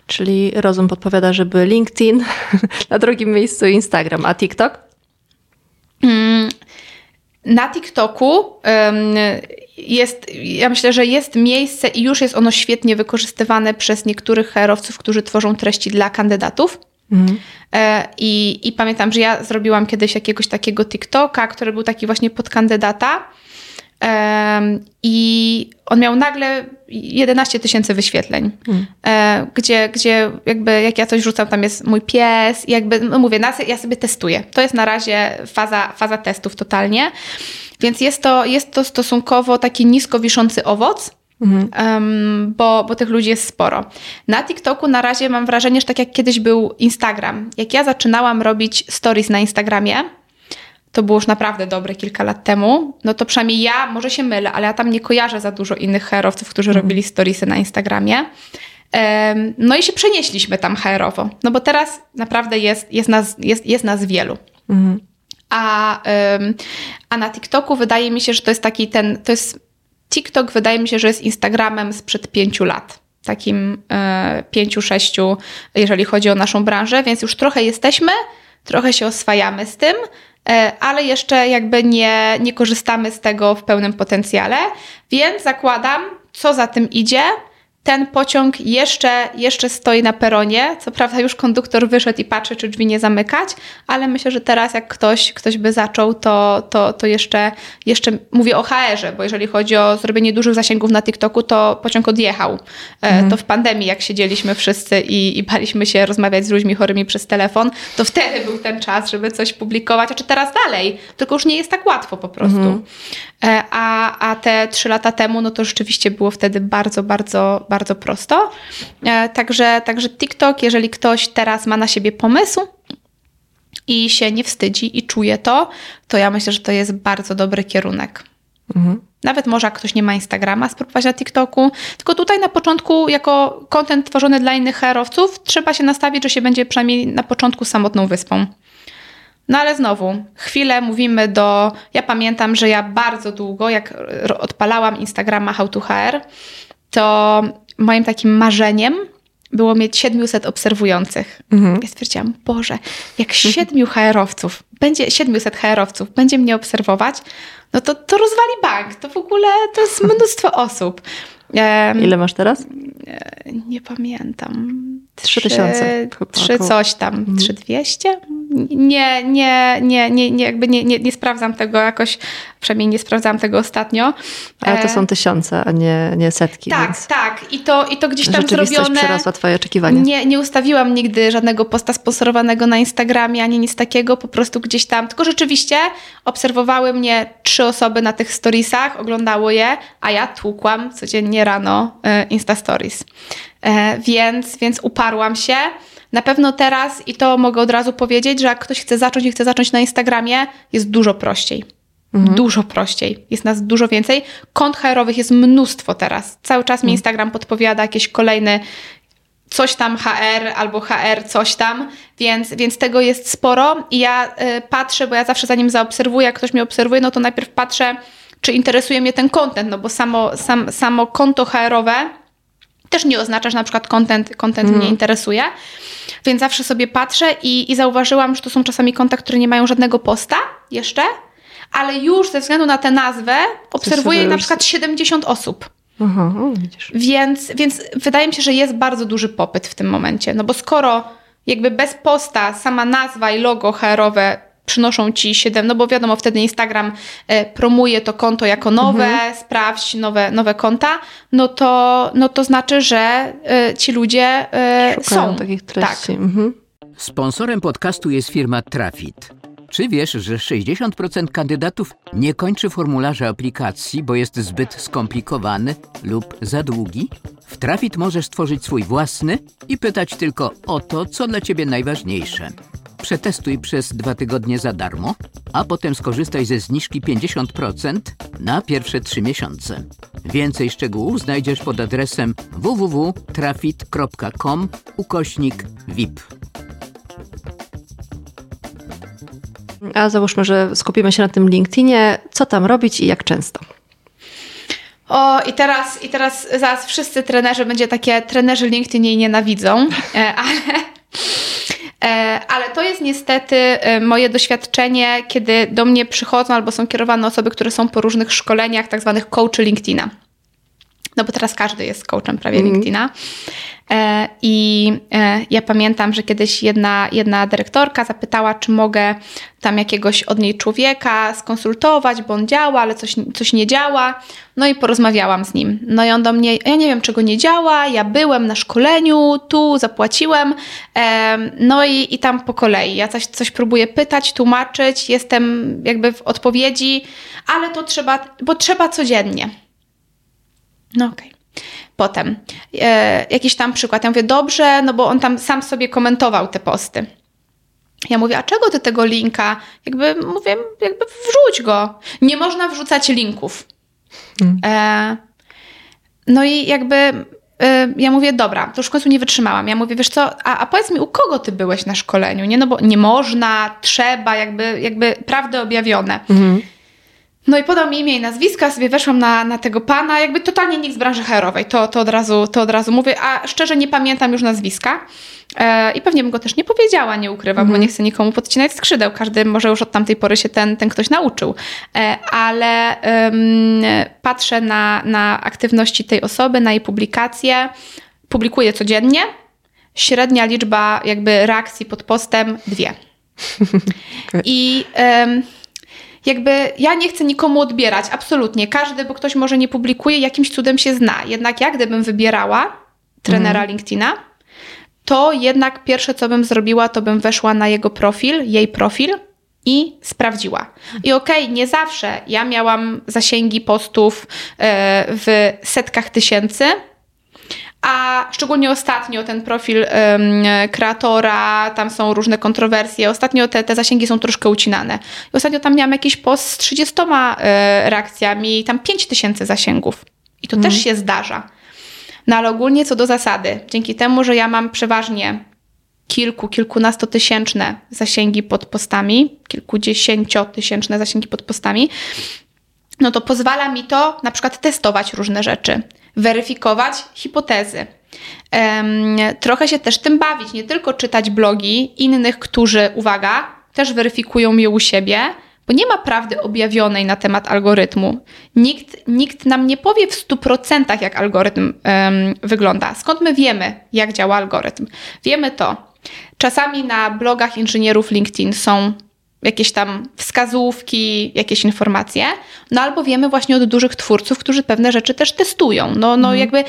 Czyli rozum podpowiada, żeby LinkedIn, na drugim miejscu Instagram, a TikTok? Mm, na TikToku jest, ja myślę, że jest miejsce i już jest ono świetnie wykorzystywane przez niektórych herowców, którzy tworzą treści dla kandydatów. Mhm. E, I, I pamiętam, że ja zrobiłam kiedyś jakiegoś takiego TikToka, który był taki właśnie pod kandydata. I on miał nagle 11 tysięcy wyświetleń, hmm. gdzie, gdzie jakby jak ja coś rzucam, tam jest mój pies i jakby, no mówię, ja sobie testuję. To jest na razie faza, faza testów totalnie, więc jest to, jest to stosunkowo taki nisko wiszący owoc, Mhm. Um, bo, bo tych ludzi jest sporo. Na TikToku na razie mam wrażenie, że tak jak kiedyś był Instagram. Jak ja zaczynałam robić stories na Instagramie, to było już naprawdę dobre kilka lat temu, no to przynajmniej ja, może się mylę, ale ja tam nie kojarzę za dużo innych herowców, którzy mm. robili storiesy na Instagramie. No i się przenieśliśmy tam HR-owo, no bo teraz naprawdę jest, jest, nas, jest, jest nas wielu. Mm. A, a na TikToku wydaje mi się, że to jest taki ten, to jest, TikTok wydaje mi się, że jest Instagramem sprzed pięciu lat takim e, pięciu, sześciu, jeżeli chodzi o naszą branżę, więc już trochę jesteśmy, trochę się oswajamy z tym, ale jeszcze jakby nie, nie korzystamy z tego w pełnym potencjale, więc zakładam, co za tym idzie, ten pociąg jeszcze, jeszcze stoi na peronie. Co prawda już konduktor wyszedł i patrzy, czy drzwi nie zamykać, ale myślę, że teraz jak ktoś, ktoś by zaczął, to, to, to jeszcze, jeszcze mówię o HR-ze, bo jeżeli chodzi o zrobienie dużych zasięgów na TikToku, to pociąg odjechał. E, mhm. To w pandemii, jak siedzieliśmy wszyscy i, i baliśmy się rozmawiać z ludźmi chorymi przez telefon, to wtedy był ten czas, żeby coś publikować, a czy teraz dalej, tylko już nie jest tak łatwo po prostu. Mhm. E, a, a te trzy lata temu, no to rzeczywiście było wtedy bardzo, bardzo, bardzo prosto. E, także, także TikTok, jeżeli ktoś teraz ma na siebie pomysł, i się nie wstydzi i czuje to, to ja myślę, że to jest bardzo dobry kierunek. Mhm. Nawet może jak ktoś nie ma Instagrama, spróbować na TikToku. Tylko tutaj na początku, jako kontent tworzony dla innych herowców, trzeba się nastawić, że się będzie przynajmniej na początku samotną wyspą. No ale znowu, chwilę mówimy do. Ja pamiętam, że ja bardzo długo, jak odpalałam Instagrama How to HR, to moim takim marzeniem było mieć 700 obserwujących. Mhm. Ja stwierdziłam, Boże, jak siedmiu HR-owców, będzie 700 HR-owców będzie mnie obserwować, no to, to rozwali bank. To w ogóle to jest mnóstwo osób. Ile masz teraz? Nie pamiętam. Trzy tysiące. Trzy coś tam. Mhm. Trzy dwieście? Nie, nie, nie, nie, nie, jakby nie, nie, nie sprawdzam tego jakoś, przynajmniej nie sprawdzałam tego ostatnio. Ale to są e, tysiące, a nie, nie setki. Tak, więc... tak. I to, I to gdzieś tam zrobione. przerosła twoje oczekiwania. Nie, nie ustawiłam nigdy żadnego posta sponsorowanego na Instagramie, ani nic takiego, po prostu gdzieś tam. Tylko rzeczywiście obserwowały mnie trzy osoby na tych storiesach, oglądało je, a ja tłukłam codziennie rano e, Insta Stories. E, więc, więc uparłam się. Na pewno teraz, i to mogę od razu powiedzieć, że jak ktoś chce zacząć i chce zacząć na Instagramie, jest dużo prościej. Mhm. Dużo prościej. Jest nas dużo więcej. Kont HR-owych jest mnóstwo teraz. Cały czas mi mhm. Instagram podpowiada jakieś kolejne coś tam HR albo HR coś tam, więc, więc tego jest sporo i ja y, patrzę, bo ja zawsze zanim zaobserwuję, jak ktoś mnie obserwuje, no to najpierw patrzę, czy interesuje mnie ten content, no bo samo, sam, samo konto HR-owe też nie oznacza, że na przykład content, content mm. mnie interesuje. Więc zawsze sobie patrzę i, i zauważyłam, że to są czasami konta, które nie mają żadnego posta jeszcze, ale już ze względu na tę nazwę obserwuję na przykład 70 osób. Aha, więc, więc wydaje mi się, że jest bardzo duży popyt w tym momencie. No bo skoro jakby bez posta sama nazwa i logo HR-owe przynoszą ci 7, no bo wiadomo, wtedy Instagram e, promuje to konto jako nowe, mhm. sprawdź nowe, nowe konta, no to, no to znaczy, że e, ci ludzie e, są. takich treści. Tak. Mhm. Sponsorem podcastu jest firma Trafit. Czy wiesz, że 60% kandydatów nie kończy formularza aplikacji, bo jest zbyt skomplikowany lub za długi? W Trafit możesz stworzyć swój własny i pytać tylko o to, co dla Ciebie najważniejsze. Przetestuj przez dwa tygodnie za darmo, a potem skorzystaj ze zniżki 50% na pierwsze trzy miesiące. Więcej szczegółów znajdziesz pod adresem www.trafit.com ukośnik VIP. A załóżmy, że skupimy się na tym LinkedInie. Co tam robić i jak często? O, i teraz, i teraz zaraz wszyscy trenerzy, będzie takie, trenerzy LinkedIn jej nienawidzą, e, ale ale to jest niestety e, moje doświadczenie, kiedy do mnie przychodzą albo są kierowane osoby, które są po różnych szkoleniach, tak zwanych coachy LinkedIna. No bo teraz każdy jest coachem prawie mm. LinkedIna. E, I ja pamiętam, że kiedyś jedna, jedna dyrektorka zapytała, czy mogę tam jakiegoś od niej człowieka skonsultować, bo on działa, ale coś, coś nie działa. No i porozmawiałam z nim. No i on do mnie, ja nie wiem czego nie działa, ja byłem na szkoleniu, tu zapłaciłem, no i, i tam po kolei. Ja coś, coś próbuję pytać, tłumaczyć, jestem jakby w odpowiedzi, ale to trzeba, bo trzeba codziennie. No okej. Okay. Potem e, jakiś tam przykład. Ja mówię, dobrze, no bo on tam sam sobie komentował te posty. Ja mówię, a czego ty tego linka? Jakby mówię, jakby wrzuć go. Nie można wrzucać linków. Hmm. E, no i jakby e, ja mówię, dobra, to już w końcu nie wytrzymałam. Ja mówię, wiesz co, a, a powiedz mi, u kogo ty byłeś na szkoleniu? Nie, no bo nie można, trzeba, jakby, jakby prawdy objawione. Mhm. No i podał mi imię i nazwiska, sobie weszłam na, na tego pana, jakby totalnie nikt z branży HR-owej, to, to, od razu, to od razu mówię, a szczerze nie pamiętam już nazwiska e, i pewnie bym go też nie powiedziała, nie ukrywam, mm. bo mhm. nie chcę nikomu podcinać skrzydeł, każdy może już od tamtej pory się ten, ten ktoś nauczył, e, ale patrzę na, na aktywności tej osoby, na jej publikacje, publikuję codziennie, średnia liczba jakby reakcji pod postem dwie. I jakby ja nie chcę nikomu odbierać, absolutnie. Każdy, bo ktoś może nie publikuje, jakimś cudem się zna. Jednak ja, gdybym wybierała trenera mhm. LinkedIna, to jednak pierwsze, co bym zrobiła, to bym weszła na jego profil, jej profil i sprawdziła. I okej, okay, nie zawsze ja miałam zasięgi postów e, w setkach tysięcy, a szczególnie ostatnio ten profil um, kreatora, tam są różne kontrowersje. Ostatnio te, te zasięgi są troszkę ucinane. I ostatnio tam miałam jakiś post z 30 e, reakcjami i tam 5 tysięcy zasięgów. I to mm. też się zdarza. No ale ogólnie co do zasady, dzięki temu, że ja mam przeważnie kilku, kilkunastotysięczne zasięgi pod postami, kilkudziesięciotysięczne zasięgi pod postami, no to pozwala mi to na przykład testować różne rzeczy, weryfikować hipotezy. Trochę się też tym bawić, nie tylko czytać blogi innych, którzy, uwaga, też weryfikują je u siebie, bo nie ma prawdy objawionej na temat algorytmu. Nikt, nikt nam nie powie w 100% jak algorytm wygląda. Skąd my wiemy, jak działa algorytm? Wiemy to. Czasami na blogach inżynierów LinkedIn są jakieś tam wskazówki, jakieś informacje, no albo wiemy właśnie od dużych twórców, którzy pewne rzeczy też testują. No, no mhm. jakby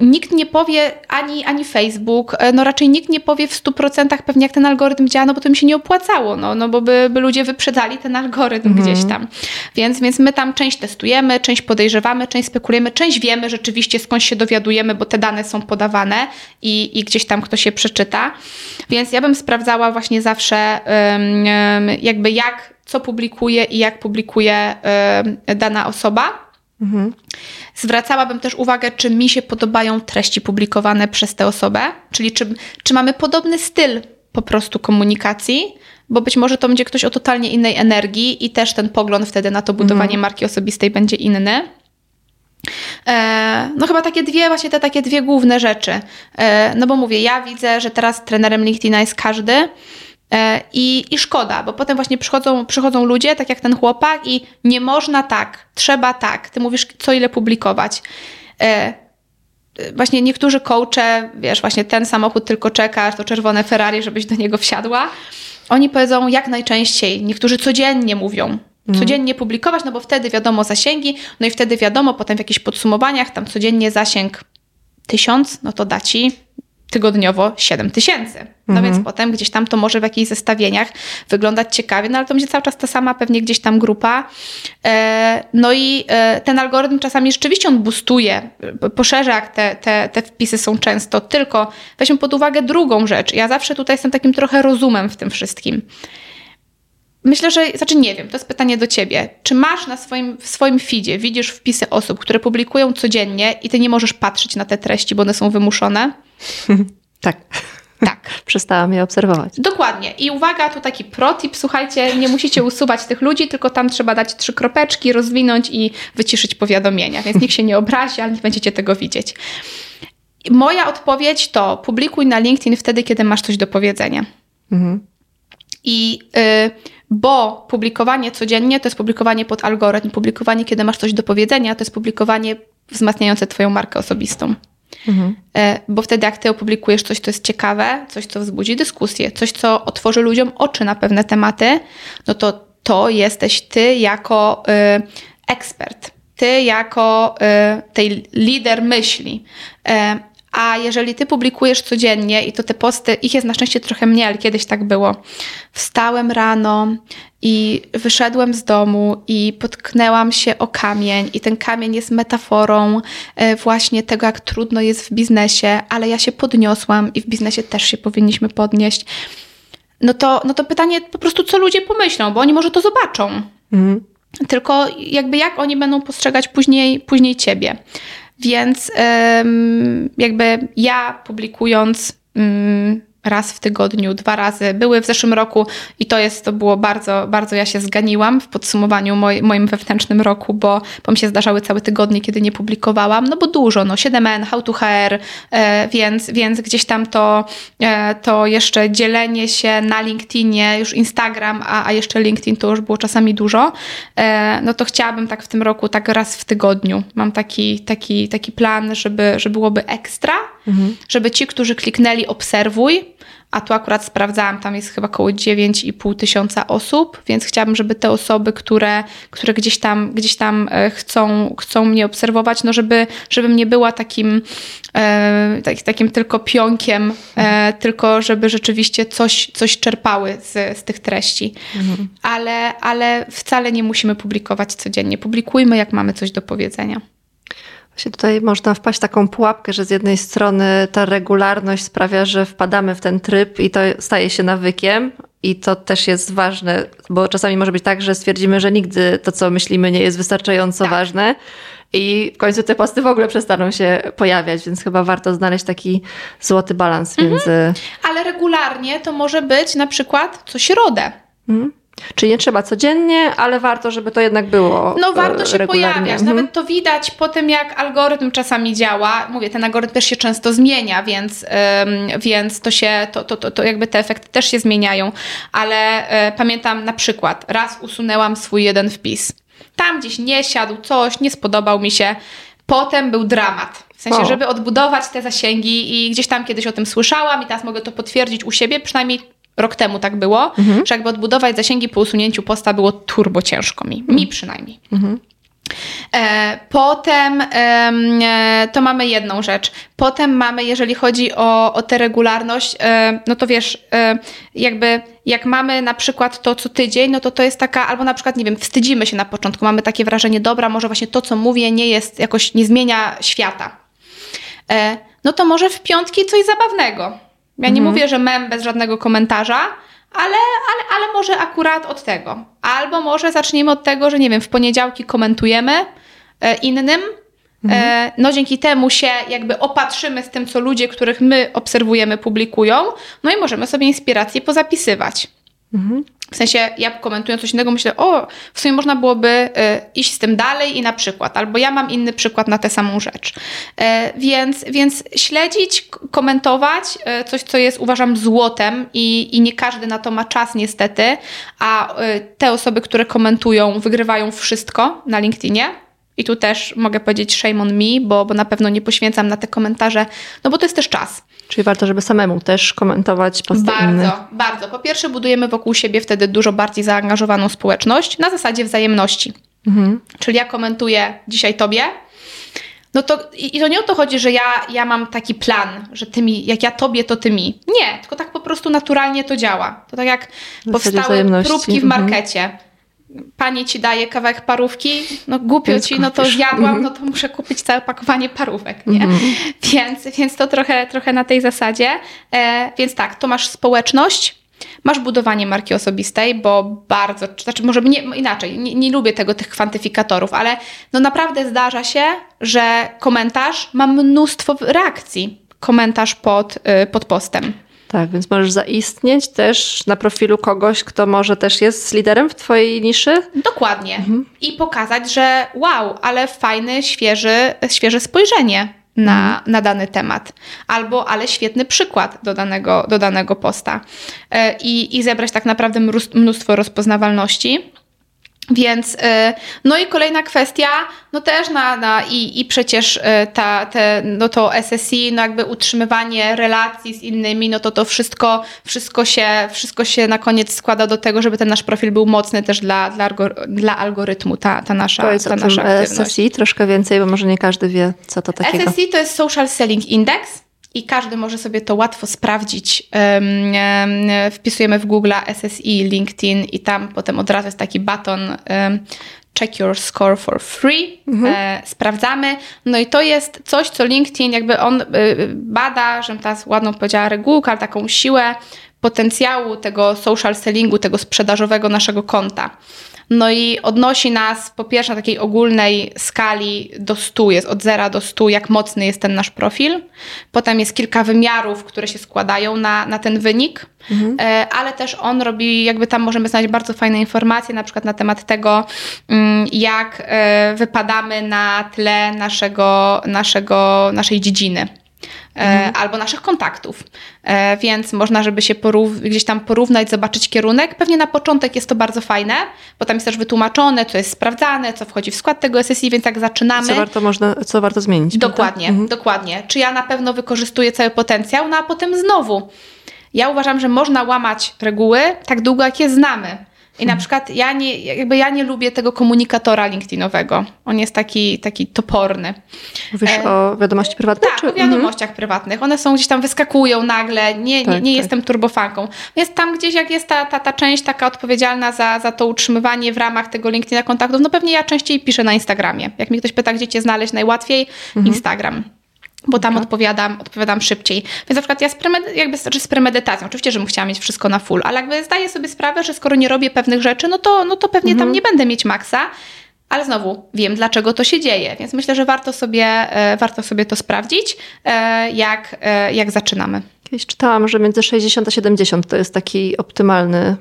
nikt nie powie, ani, ani Facebook, e, no raczej nikt nie powie w 100% pewnie jak ten algorytm działa, no bo to mi się nie opłacało, no, no bo by, by ludzie wyprzedali ten algorytm mhm. gdzieś tam. Więc, więc my tam część testujemy, część podejrzewamy, część spekulujemy, część wiemy rzeczywiście skąd się dowiadujemy, bo te dane są podawane i, i gdzieś tam ktoś się przeczyta. Więc ja bym sprawdzała właśnie zawsze um, um, jakby jak, co publikuje i jak publikuje y, dana osoba. Mhm. Zwracałabym też uwagę, czy mi się podobają treści publikowane przez tę osobę, czyli czy, czy mamy podobny styl po prostu komunikacji, bo być może to będzie ktoś o totalnie innej energii i też ten pogląd wtedy na to budowanie mhm. marki osobistej będzie inny. E, no chyba takie dwie, właśnie te takie dwie główne rzeczy. E, no bo mówię, ja widzę, że teraz trenerem LinkedIna jest każdy, I, I szkoda, bo potem właśnie przychodzą, przychodzą ludzie, tak jak ten chłopak, i nie można tak, trzeba tak. Ty mówisz, co ile publikować. E, właśnie niektórzy coache, wiesz, właśnie ten samochód tylko czekasz, to czerwone Ferrari, żebyś do niego wsiadła. Oni powiedzą jak najczęściej, niektórzy codziennie mówią, mhm. codziennie publikować, no bo wtedy wiadomo zasięgi, no i wtedy wiadomo potem w jakichś podsumowaniach, tam codziennie zasięg tysiąc, no to da ci tygodniowo 7 tysięcy. No mhm. więc potem gdzieś tam to może w jakichś zestawieniach wyglądać ciekawie, no ale to będzie cały czas ta sama pewnie gdzieś tam grupa. E, no i e, ten algorytm czasami rzeczywiście on boostuje, poszerza jak te, te, te wpisy są często, tylko weźmy pod uwagę drugą rzecz. Ja zawsze tutaj jestem takim trochę rozumem w tym wszystkim. Myślę, że, znaczy nie wiem, to jest pytanie do ciebie. Czy masz na swoim, w swoim feedzie, widzisz wpisy osób, które publikują codziennie i ty nie możesz patrzeć na te treści, bo one są wymuszone? tak. Tak. Przestałam je obserwować. Dokładnie. I uwaga, tu taki protip, słuchajcie, nie musicie usuwać tych ludzi, tylko tam trzeba dać trzy kropeczki, rozwinąć i wyciszyć powiadomienia, więc nikt się nie obrazi, ale nie będziecie tego widzieć. Moja odpowiedź to publikuj na LinkedIn wtedy, kiedy masz coś do powiedzenia. Mhm. I y, bo publikowanie codziennie to jest publikowanie pod algorytm, publikowanie, kiedy masz coś do powiedzenia, to jest publikowanie wzmacniające Twoją markę osobistą. Mhm. E, bo wtedy, jak ty opublikujesz coś, co jest ciekawe, coś, co wzbudzi dyskusję, coś, co otworzy ludziom oczy na pewne tematy, no to to jesteś ty jako y, ekspert, ty jako y, tej lider myśli. Y, a jeżeli ty publikujesz codziennie i to te posty, ich jest na szczęście trochę mniej, ale kiedyś tak było. Wstałem rano i wyszedłem z domu i potknęłam się o kamień, i ten kamień jest metaforą e, właśnie tego, jak trudno jest w biznesie, ale ja się podniosłam i w biznesie też się powinniśmy podnieść. No to, no to pytanie po prostu, co ludzie pomyślą, bo oni może to zobaczą. Mhm. Tylko jakby jak oni będą postrzegać później, później ciebie. Więc jakby ja publikując raz w tygodniu, dwa razy. Były w zeszłym roku i to jest, to było bardzo, bardzo ja się zganiłam w podsumowaniu moj, moim wewnętrznym roku, bo, bo mi się zdarzały całe tygodnie, kiedy nie publikowałam, no bo dużo, no 7N, How to HR, e, więc, więc gdzieś tam to, e, to jeszcze dzielenie się na LinkedInie, już Instagram, a, a jeszcze LinkedIn to już było czasami dużo, e, no to chciałabym tak w tym roku, tak raz w tygodniu. Mam taki, taki, taki plan, żeby, żeby byłoby ekstra, mhm. żeby ci, którzy kliknęli obserwuj, a tu akurat sprawdzałam, tam jest chyba około 9,5 tysiąca osób, więc chciałabym, żeby te osoby, które, które gdzieś tam, gdzieś tam e, chcą, chcą mnie obserwować, no żeby, żebym nie była takim, e, tak, takim tylko pionkiem, e, tylko żeby rzeczywiście coś, coś czerpały z, z tych treści. Mhm. Ale, ale wcale nie musimy publikować codziennie. Publikujmy, jak mamy coś do powiedzenia. Właśnie tutaj można wpaść w taką pułapkę, że z jednej strony ta regularność sprawia, że wpadamy w ten tryb i to staje się nawykiem, I to też jest ważne, bo czasami może być tak, że stwierdzimy, że nigdy to, co myślimy, nie jest wystarczająco Tak. ważne. I w końcu te posty w ogóle przestaną się pojawiać, więc chyba warto znaleźć taki złoty balans Mhm. między. Ale regularnie to może być na przykład co środę. Czyli nie trzeba codziennie, ale warto, żeby to jednak było. No e, warto się regularnie. pojawiać. Mhm. Nawet to widać po tym, jak algorytm czasami działa. Mówię, ten algorytm też się często zmienia, więc, ym, więc to się, to, to, to, to jakby te efekty też się zmieniają. Ale e, pamiętam na przykład, raz usunęłam swój jeden wpis. Tam gdzieś nie siadł coś, nie spodobał mi się. Potem był dramat. W sensie, O. żeby odbudować te zasięgi i gdzieś tam kiedyś o tym słyszałam i teraz mogę to potwierdzić u siebie, przynajmniej rok temu tak było, że jakby odbudować zasięgi po usunięciu posta było turbo ciężko mi. Mi przynajmniej. E, Potem em, e, to mamy jedną rzecz. Potem mamy, jeżeli chodzi o, o tę regularność, e, no to wiesz, e, jakby jak mamy na przykład to co tydzień, no to to jest taka, albo na przykład, nie wiem, wstydzimy się na początku, mamy takie wrażenie, dobra, może właśnie to, co mówię, nie jest jakoś, nie zmienia świata. E, No to może w piątki coś zabawnego. Ja nie mówię, że mem bez żadnego komentarza, ale, ale, ale może akurat od tego. Albo może zaczniemy od tego, że nie wiem, w poniedziałki komentujemy e, innym. E, no dzięki temu się jakby opatrzymy z tym, co ludzie, których my obserwujemy, publikują. No i możemy sobie inspiracje pozapisywać. W sensie ja komentując coś innego myślę, o, w sumie można byłoby y, iść z tym dalej i na przykład, albo ja mam inny przykład na tę samą rzecz. E, więc, więc śledzić, komentować e, coś, co jest uważam złotem i, i nie każdy na to ma czas niestety, a y, te osoby, które komentują, wygrywają wszystko na LinkedInie. I tu też mogę powiedzieć shame on me, bo, bo na pewno nie poświęcam na te komentarze, no bo to jest też czas. Czyli warto, żeby samemu też komentować posty innych. Bardzo, bardzo. Po pierwsze, budujemy wokół siebie wtedy dużo bardziej zaangażowaną społeczność na zasadzie wzajemności. Mhm. Czyli ja komentuję dzisiaj tobie. No to i, to nie o to chodzi, że ja, ja mam taki plan, że ty mi, jak ja tobie, to ty mi. Nie, tylko tak po prostu naturalnie to działa. To tak jak powstały próbki w Mhm. Pani ci daje kawałek parówki, no głupio ci, no to zjadłam, Mhm. no to muszę kupić całe pakowanie parówek, nie? Więc, więc to trochę, trochę na tej zasadzie. E, więc tak, to masz społeczność, masz budowanie marki osobistej, bo bardzo, znaczy może nie, inaczej, nie, nie lubię tego, tych kwantyfikatorów, ale no naprawdę zdarza się, że komentarz ma mnóstwo reakcji. Komentarz pod, y, pod postem. Tak, więc możesz zaistnieć też na profilu kogoś, kto może też jest liderem w twojej niszy. Dokładnie. I pokazać, że wow, ale fajny, świeży, świeże spojrzenie na, na dany temat. Albo, ale świetny przykład do danego, do danego posta. E, I, I zebrać tak naprawdę mnóstwo rozpoznawalności. Więc, y, no i kolejna kwestia, no też na, na i, i przecież y, ta, te, no to SSI, no jakby utrzymywanie relacji z innymi, no to to wszystko, wszystko się, wszystko się na koniec składa do tego, żeby ten nasz profil był mocny też dla, dla, dla algorytmu, ta, ta nasza, Powiedz ta o tym nasza aktywność. SSI troszkę więcej, bo może nie każdy wie, co to takiego. SSI to jest Social Selling Index i każdy może sobie to łatwo sprawdzić. Wpisujemy w Google SSI, LinkedIn i tam potem od razu jest taki baton check your score for free. E, sprawdzamy. No i to jest coś, co LinkedIn jakby on y, bada, żebym teraz ładną powiedziała regułkę, ale taką siłę potencjału tego social sellingu, tego sprzedażowego naszego konta. No i odnosi nas po pierwsze na takiej ogólnej skali do 100, jest od 0 do 100, jak mocny jest ten nasz profil. Potem jest kilka wymiarów, które się składają na, na ten wynik, e, ale też on robi, jakby tam możemy znaleźć bardzo fajne informacje, na przykład na temat tego, mm, jak e, wypadamy na tle naszego, naszego, naszej dziedziny. E, albo naszych kontaktów. E, więc można, żeby się gdzieś tam porównać, zobaczyć kierunek. Pewnie na początek jest to bardzo fajne, bo tam jest też wytłumaczone, co jest sprawdzane, co wchodzi w skład tego SSI, więc jak zaczynamy. Co warto, można, co warto zmienić. Dokładnie, prawda? dokładnie. Czy ja na pewno wykorzystuję cały potencjał, no a potem znowu. Ja uważam, że można łamać reguły tak długo, jak je znamy. I na przykład ja nie, jakby ja nie lubię tego komunikatora LinkedInowego. On jest taki, taki toporny. Mówisz E, o wiadomości prywatnych? Tak, czy- o wiadomościach prywatnych. One są gdzieś tam, wyskakują nagle. Nie, nie, Tak, nie tak. jestem turbofanką. Jest tam gdzieś, jak jest ta, ta, ta część taka odpowiedzialna za, za to utrzymywanie w ramach tego LinkedIna kontaktów, no pewnie ja częściej piszę na Instagramie. Jak mnie ktoś pyta, gdzie cię znaleźć najłatwiej, Mhm. Instagram. Bo tam odpowiadam, odpowiadam szybciej. Więc na przykład ja z, premed- jakby, znaczy z premedytacją, oczywiście, że bym chciała mieć wszystko na full, ale jakby zdaję sobie sprawę, że skoro nie robię pewnych rzeczy, no to, no to pewnie tam nie będę mieć maksa, ale znowu wiem, dlaczego to się dzieje, więc myślę, że warto sobie, e, warto sobie to sprawdzić, e, jak, e, jak zaczynamy. Kiedyś czytałam, że między 60 a 70 to jest taki optymalny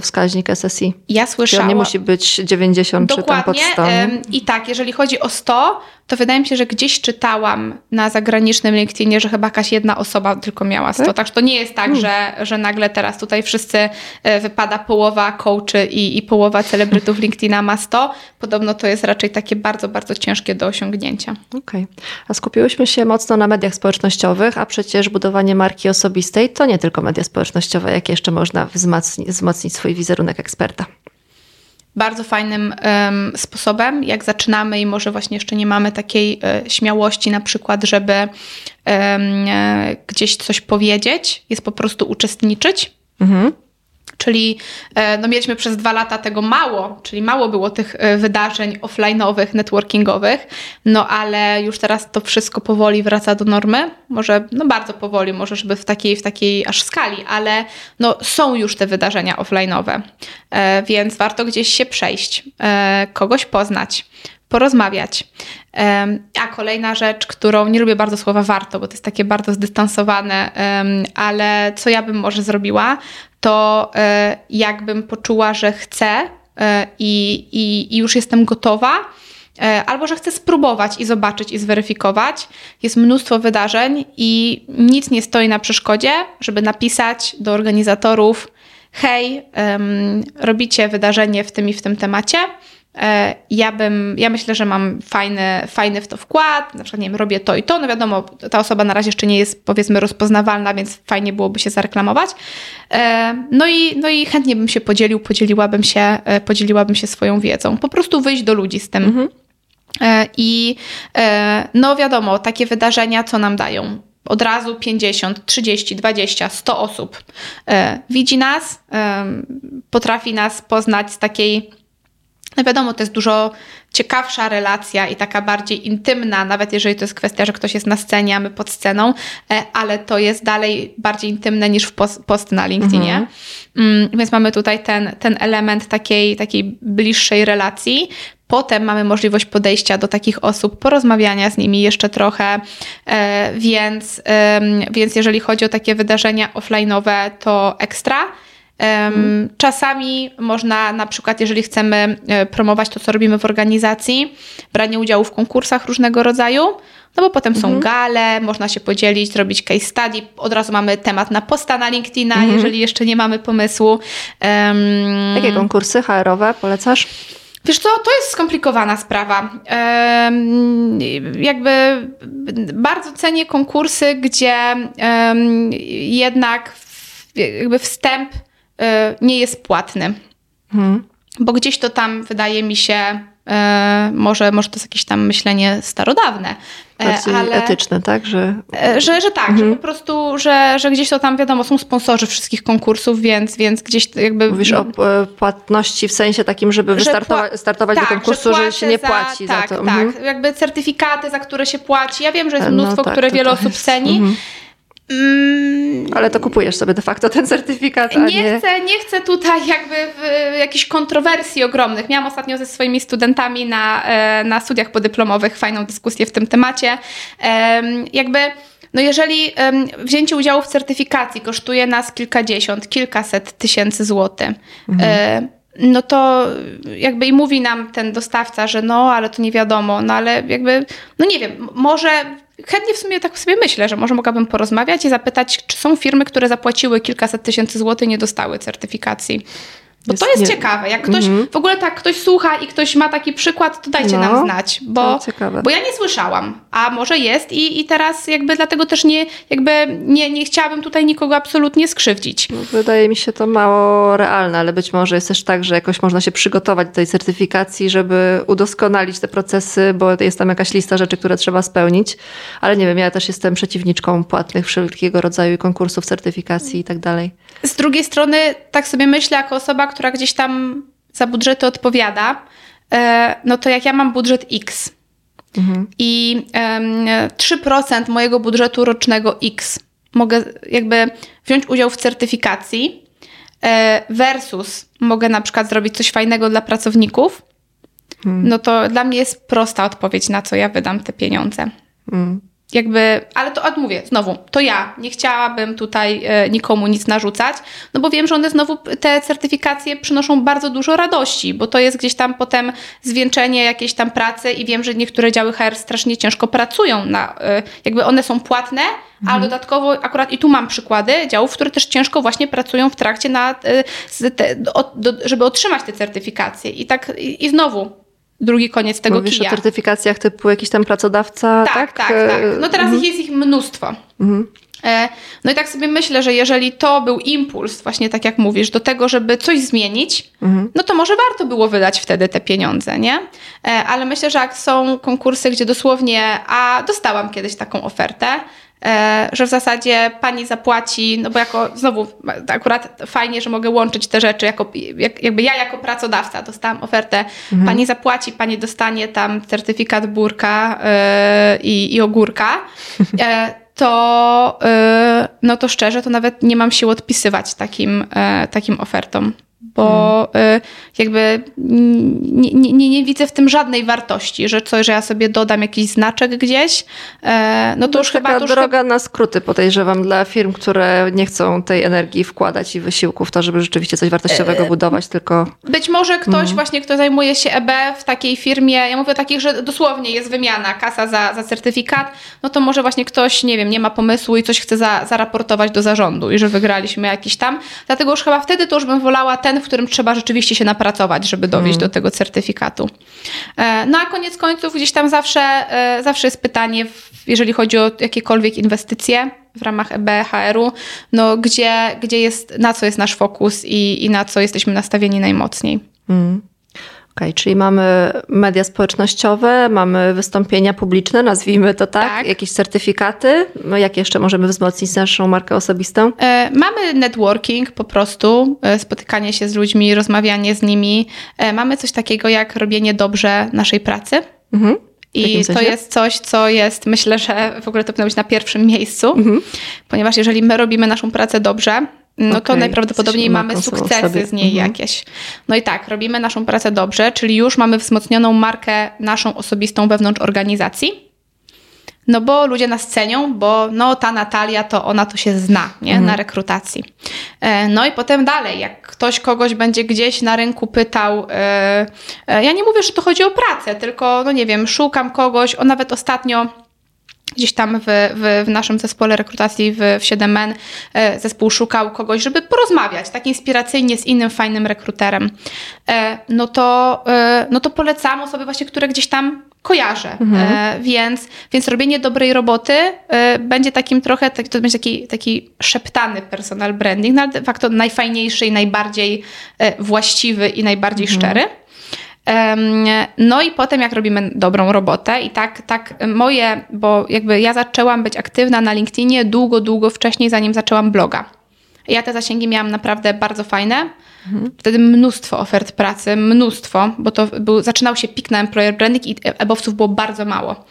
wskaźnik SSI. Ja Czyli słyszałam... on nie musi być 90 czy tam pod Dokładnie. 100. em, I tak, jeżeli chodzi o 100, to wydaje mi się, że gdzieś czytałam na zagranicznym LinkedInie, że chyba jakaś jedna osoba tylko miała 100. Tak? Także to nie jest tak, że, że nagle teraz tutaj wszyscy e, wypada połowa coachy i, i połowa celebrytów LinkedIna ma 100. Podobno to jest raczej takie bardzo, bardzo ciężkie do osiągnięcia. Okej. A skupiłyśmy się mocno na mediach społecznościowych, a przecież budowanie marki osobistej to nie tylko media społecznościowe. Jak jeszcze można wzmacni- wzmocnić swój wizerunek eksperta? Bardzo fajnym em, sposobem, jak zaczynamy i może właśnie jeszcze nie mamy takiej e, śmiałości na przykład, żeby e, gdzieś coś powiedzieć, jest po prostu uczestniczyć. Mhm. Czyli e, no, mieliśmy przez dwa lata tego mało, czyli mało było tych e, wydarzeń offline'owych, networkingowych, no ale już teraz to wszystko powoli wraca do normy. Może, no bardzo powoli, może żeby w takiej, w takiej aż skali, ale no, są już te wydarzenia offline'owe, e, więc warto gdzieś się przejść, kogoś poznać porozmawiać. A kolejna rzecz, którą nie lubię bardzo słowa warto, bo to jest takie bardzo zdystansowane, ale co ja bym może zrobiła, to e, jakbym poczuła, że chcę e, i, i, i już jestem gotowa, e, albo że chcę spróbować i zobaczyć i zweryfikować. Jest mnóstwo wydarzeń i nic nie stoi na przeszkodzie, żeby napisać do organizatorów: hej, robicie wydarzenie w tym i w tym temacie. E, Ja bym, ja myślę, że mam fajny, fajny w to wkład, na przykład, nie wiem, robię to i to, no wiadomo, ta osoba na razie jeszcze nie jest, powiedzmy, rozpoznawalna, więc fajnie byłoby się zareklamować. E, No i, no i chętnie bym się podzielił, podzieliłabym się, e, podzieliłabym się swoją wiedzą. Po prostu wyjść do ludzi z tym. E, I no wiadomo, takie wydarzenia co nam dają? Od razu 50, 30, 20, 100 osób widzi nas, potrafi nas poznać z takiej no wiadomo, to jest dużo ciekawsza relacja i taka bardziej intymna, nawet jeżeli to jest kwestia, że ktoś jest na scenie, a my pod sceną, e, ale to jest dalej bardziej intymne niż w post, post na LinkedInie. Mm, Więc mamy tutaj ten, ten element takiej, takiej bliższej relacji. Potem mamy możliwość podejścia do takich osób, porozmawiania z nimi jeszcze trochę, e, więc, więc jeżeli chodzi o takie wydarzenia offline'owe, to ekstra. Czasami można na przykład, jeżeli chcemy e, promować to, co robimy w organizacji, branie udziału w konkursach różnego rodzaju, no bo potem są gale, można się podzielić, zrobić case study, od razu mamy temat na posta na LinkedIna, jeżeli jeszcze nie mamy pomysłu. Em, Jakie konkursy HR-owe polecasz? Wiesz co, to jest skomplikowana sprawa. Em, jakby bardzo cenię konkursy, gdzie em, jednak jakby wstęp nie jest płatny. Mhm. Bo gdzieś to tam wydaje mi się, e, może, może to jest jakieś tam myślenie starodawne, e, Bardziej ale etyczne, tak? Że e, że, że tak, że po prostu, że, że gdzieś to tam wiadomo, są sponsorzy wszystkich konkursów, więc, więc gdzieś to jakby... mówisz o e, płatności w sensie takim, żeby Że wystartować startować tak, do konkursu, że, płacę się nie płaci za, tak, to. Tak, Mhm. jakby certyfikaty, za które się płaci. Ja wiem, że jest No mnóstwo, tak, które wiele osób ceni. mhm. Ale to kupujesz sobie de facto ten certyfikat, nie, nie... Chcę, nie chcę tutaj jakby jakichś kontrowersji ogromnych. Miałam ostatnio ze swoimi studentami na, e, na studiach podyplomowych fajną dyskusję w tym temacie. Em, jakby no jeżeli em, wzięcie udziału w certyfikacji kosztuje nas kilkadziesiąt, kilkaset tysięcy złotych, e, no to jakby i mówi nam ten dostawca, że no, ale to nie wiadomo, no ale jakby, no nie wiem, może chętnie w sumie tak sobie myślę, że może mogłabym porozmawiać i zapytać, czy są firmy, które zapłaciły kilkaset tysięcy złotych i nie dostały certyfikacji. Bo to Jest jest nie- ciekawe. Jak ktoś Mhm. w ogóle tak ktoś słucha i ktoś ma taki przykład, to dajcie No, nam znać, bo, bo ja nie słyszałam, a może jest i, i teraz jakby dlatego też nie, jakby nie, nie chciałabym tutaj nikogo absolutnie skrzywdzić. No, Wydaje mi się to mało realne, ale być może jest też tak, że jakoś można się przygotować do tej certyfikacji, żeby udoskonalić te procesy, bo jest tam jakaś lista rzeczy, które trzeba spełnić. Ale nie wiem, ja też jestem przeciwniczką płatnych wszelkiego rodzaju konkursów, certyfikacji i tak dalej. Z drugiej strony, tak sobie myślę, jako osoba, która gdzieś tam za budżety odpowiada, e, no to jak ja mam budżet X i em, 3% mojego budżetu rocznego X mogę jakby wziąć udział w certyfikacji e, versus mogę na przykład zrobić coś fajnego dla pracowników, no to dla mnie jest prosta odpowiedź, na co ja wydam te pieniądze. Jakby, ale to odmówię, znowu, to ja. Nie chciałabym tutaj e, nikomu nic narzucać, no bo wiem, że one znowu, te certyfikacje przynoszą bardzo dużo radości, bo to jest gdzieś tam potem zwieńczenie jakiejś tam pracy i wiem, że niektóre działy HR strasznie ciężko pracują na, e, jakby one są płatne, a dodatkowo akurat i tu mam przykłady działów, które też ciężko właśnie pracują w trakcie na, e, z te, do, do, żeby otrzymać te certyfikacje. I tak, i, i znowu, drugi koniec tego Mówisz kija. o certyfikacjach typu jakiś tam pracodawca, tak? Tak, tak, tak. No teraz Mhm. jest ich mnóstwo. E, No i tak sobie myślę, że jeżeli to był impuls, właśnie tak jak mówisz, do tego, żeby coś zmienić, Mhm. no to może warto było wydać wtedy te pieniądze, nie? E, Ale myślę, że jak są konkursy, gdzie dosłownie, a dostałam kiedyś taką ofertę, e, że w zasadzie pani zapłaci, no bo jako, znowu, akurat fajnie, że mogę łączyć te rzeczy, jako, jak, jakby ja jako pracodawca dostałam ofertę, pani zapłaci, pani dostanie tam certyfikat burka e, i, i ogórka, e, to, e, no to szczerze, to nawet nie mam sił odpisywać takim, e, takim ofertom. Bo e, jakby nie, nie, nie, widzę w tym żadnej wartości, że coś, że ja sobie dodam jakiś znaczek gdzieś, e, no to To już już chyba... taka To już droga na skróty podejrzewam dla firm, które nie chcą tej energii wkładać i wysiłku w to, żeby rzeczywiście coś E, wartościowego budować, tylko Być może ktoś Mhm. właśnie, kto zajmuje się EB w takiej firmie, ja mówię o takich, że dosłownie jest wymiana, kasa za, za certyfikat, no to może właśnie ktoś, nie wiem, nie ma pomysłu i coś chce za, zaraportować do zarządu i że wygraliśmy jakiś tam. Dlatego już chyba wtedy to już bym wolała ten, w którym trzeba rzeczywiście się napracować, żeby dowieść do tego certyfikatu. E, No a koniec końców gdzieś tam zawsze, e, zawsze jest pytanie, jeżeli chodzi o jakiekolwiek inwestycje w ramach EB, HR-u, no gdzie, gdzie jest, na co jest nasz fokus i, i na co jesteśmy nastawieni najmocniej. Okej, czyli mamy media społecznościowe, mamy wystąpienia publiczne, nazwijmy to tak, Tak. jakieś certyfikaty. No, Jak jeszcze możemy wzmocnić naszą markę osobistą? E, Mamy networking po prostu, e, spotykanie się z ludźmi, rozmawianie z nimi. E, Mamy coś takiego jak robienie dobrze naszej pracy. Mhm. I to jest coś, co jest, myślę, że w ogóle to powinno być na pierwszym miejscu, Mhm. ponieważ jeżeli my robimy naszą pracę dobrze, no to Okej, najprawdopodobniej mamy sukcesy sobie. z niej Mhm. jakieś. No i tak, robimy naszą pracę dobrze, czyli już mamy wzmocnioną markę naszą osobistą wewnątrz organizacji. No bo ludzie nas cenią, bo no ta Natalia to ona to się zna, nie? Na rekrutacji. E, No i potem dalej, jak ktoś kogoś będzie gdzieś na rynku pytał, e, e, ja nie mówię, że to chodzi o pracę, tylko no nie wiem, szukam kogoś, o nawet ostatnio gdzieś tam w, w, w naszym zespole rekrutacji w, w 7N e, zespół szukał kogoś, żeby porozmawiać tak inspiracyjnie z innym fajnym rekruterem, e, no to, e, no to polecam osoby właśnie, które gdzieś tam kojarzę. E, więc, więc robienie dobrej roboty będzie takim trochę, tak, to będzie taki, taki szeptany personal branding, no ale de facto najfajniejszy i najbardziej właściwy i najbardziej szczery. No i potem jak robimy dobrą robotę i tak, tak moje, bo jakby ja zaczęłam być aktywna na LinkedInie długo, długo wcześniej, zanim zaczęłam bloga. Ja te zasięgi miałam naprawdę bardzo fajne. Wtedy mnóstwo ofert pracy, mnóstwo, bo to był, zaczynał się pik na employer branding i ebowców było bardzo mało.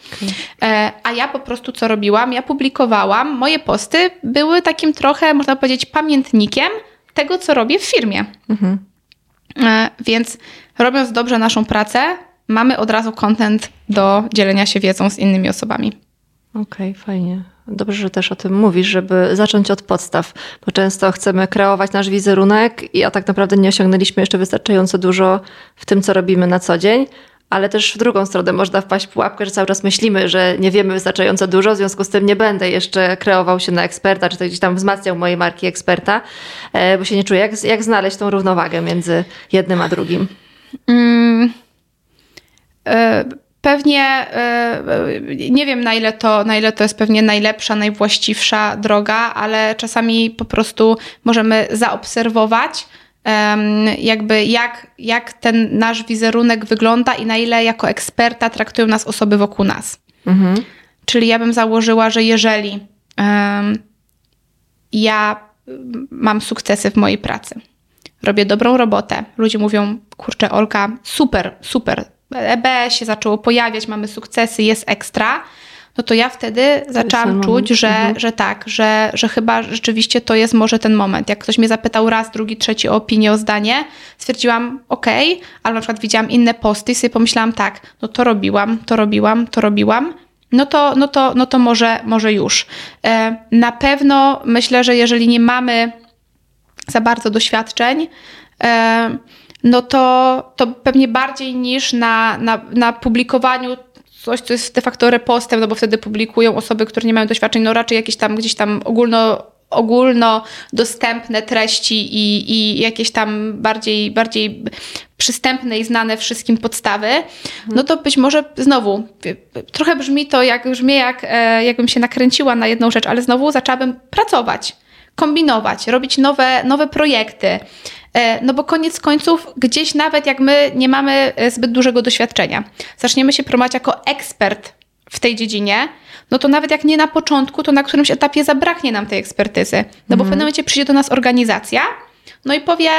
E, A ja po prostu co robiłam? Ja publikowałam, moje posty były takim trochę, można powiedzieć, pamiętnikiem tego, co robię w firmie. E, Więc robiąc dobrze naszą pracę, mamy od razu content do dzielenia się wiedzą z innymi osobami. Okej, fajnie. Dobrze, że też o tym mówisz, żeby zacząć od podstaw, bo często chcemy kreować nasz wizerunek, a tak naprawdę nie osiągnęliśmy jeszcze wystarczająco dużo w tym, co robimy na co dzień. Ale też w drugą stronę można wpaść w pułapkę, że cały czas myślimy, że nie wiemy wystarczająco dużo, w związku z tym nie będę jeszcze kreował się na eksperta, czy to gdzieś tam wzmacniał mojej marki eksperta, e, bo się nie czuję. Jak, jak znaleźć tą równowagę między jednym a drugim? E, Pewnie e, nie wiem, na ile, to, na ile to jest pewnie najlepsza, najwłaściwsza droga, ale czasami po prostu możemy zaobserwować, jakby jak, jak ten nasz wizerunek wygląda i na ile jako eksperta traktują nas osoby wokół nas. Czyli ja bym założyła, że jeżeli em, ja mm, mam sukcesy w mojej pracy, robię dobrą robotę, ludzie mówią, kurczę, Olka, super, super, EB się zaczęło pojawiać, mamy sukcesy, jest ekstra, no to ja wtedy zaczęłam czuć, że, mhm. że tak, że, że chyba rzeczywiście to jest może ten moment. Jak ktoś mnie zapytał raz, drugi, trzeci o opinię, o zdanie, stwierdziłam okej, okay, ale na przykład widziałam inne posty i sobie pomyślałam tak, no to robiłam, to robiłam, to robiłam, no to, no to, no to może, może już. E, na pewno myślę, że jeżeli nie mamy za bardzo doświadczeń, e, no to, to pewnie bardziej niż na, na, na publikowaniu coś, co jest de facto repostem, no bo wtedy publikują osoby, które nie mają doświadczeń, no raczej jakieś tam gdzieś tam ogólno ogólno dostępne treści i, i jakieś tam bardziej, bardziej przystępne i znane wszystkim podstawy, no to być może znowu, trochę brzmi to jak, brzmi jak, e, jakbym się nakręciła na jedną rzecz, ale znowu zaczęłabym pracować, kombinować, robić nowe, nowe projekty, no bo koniec końców, gdzieś nawet jak my nie mamy e, zbyt dużego doświadczenia, zaczniemy się promować jako ekspert w tej dziedzinie, no to nawet jak nie na początku, to na którymś etapie zabraknie nam tej ekspertyzy. No bo w pewnym mhm. momencie przyjdzie do nas organizacja, no i powie: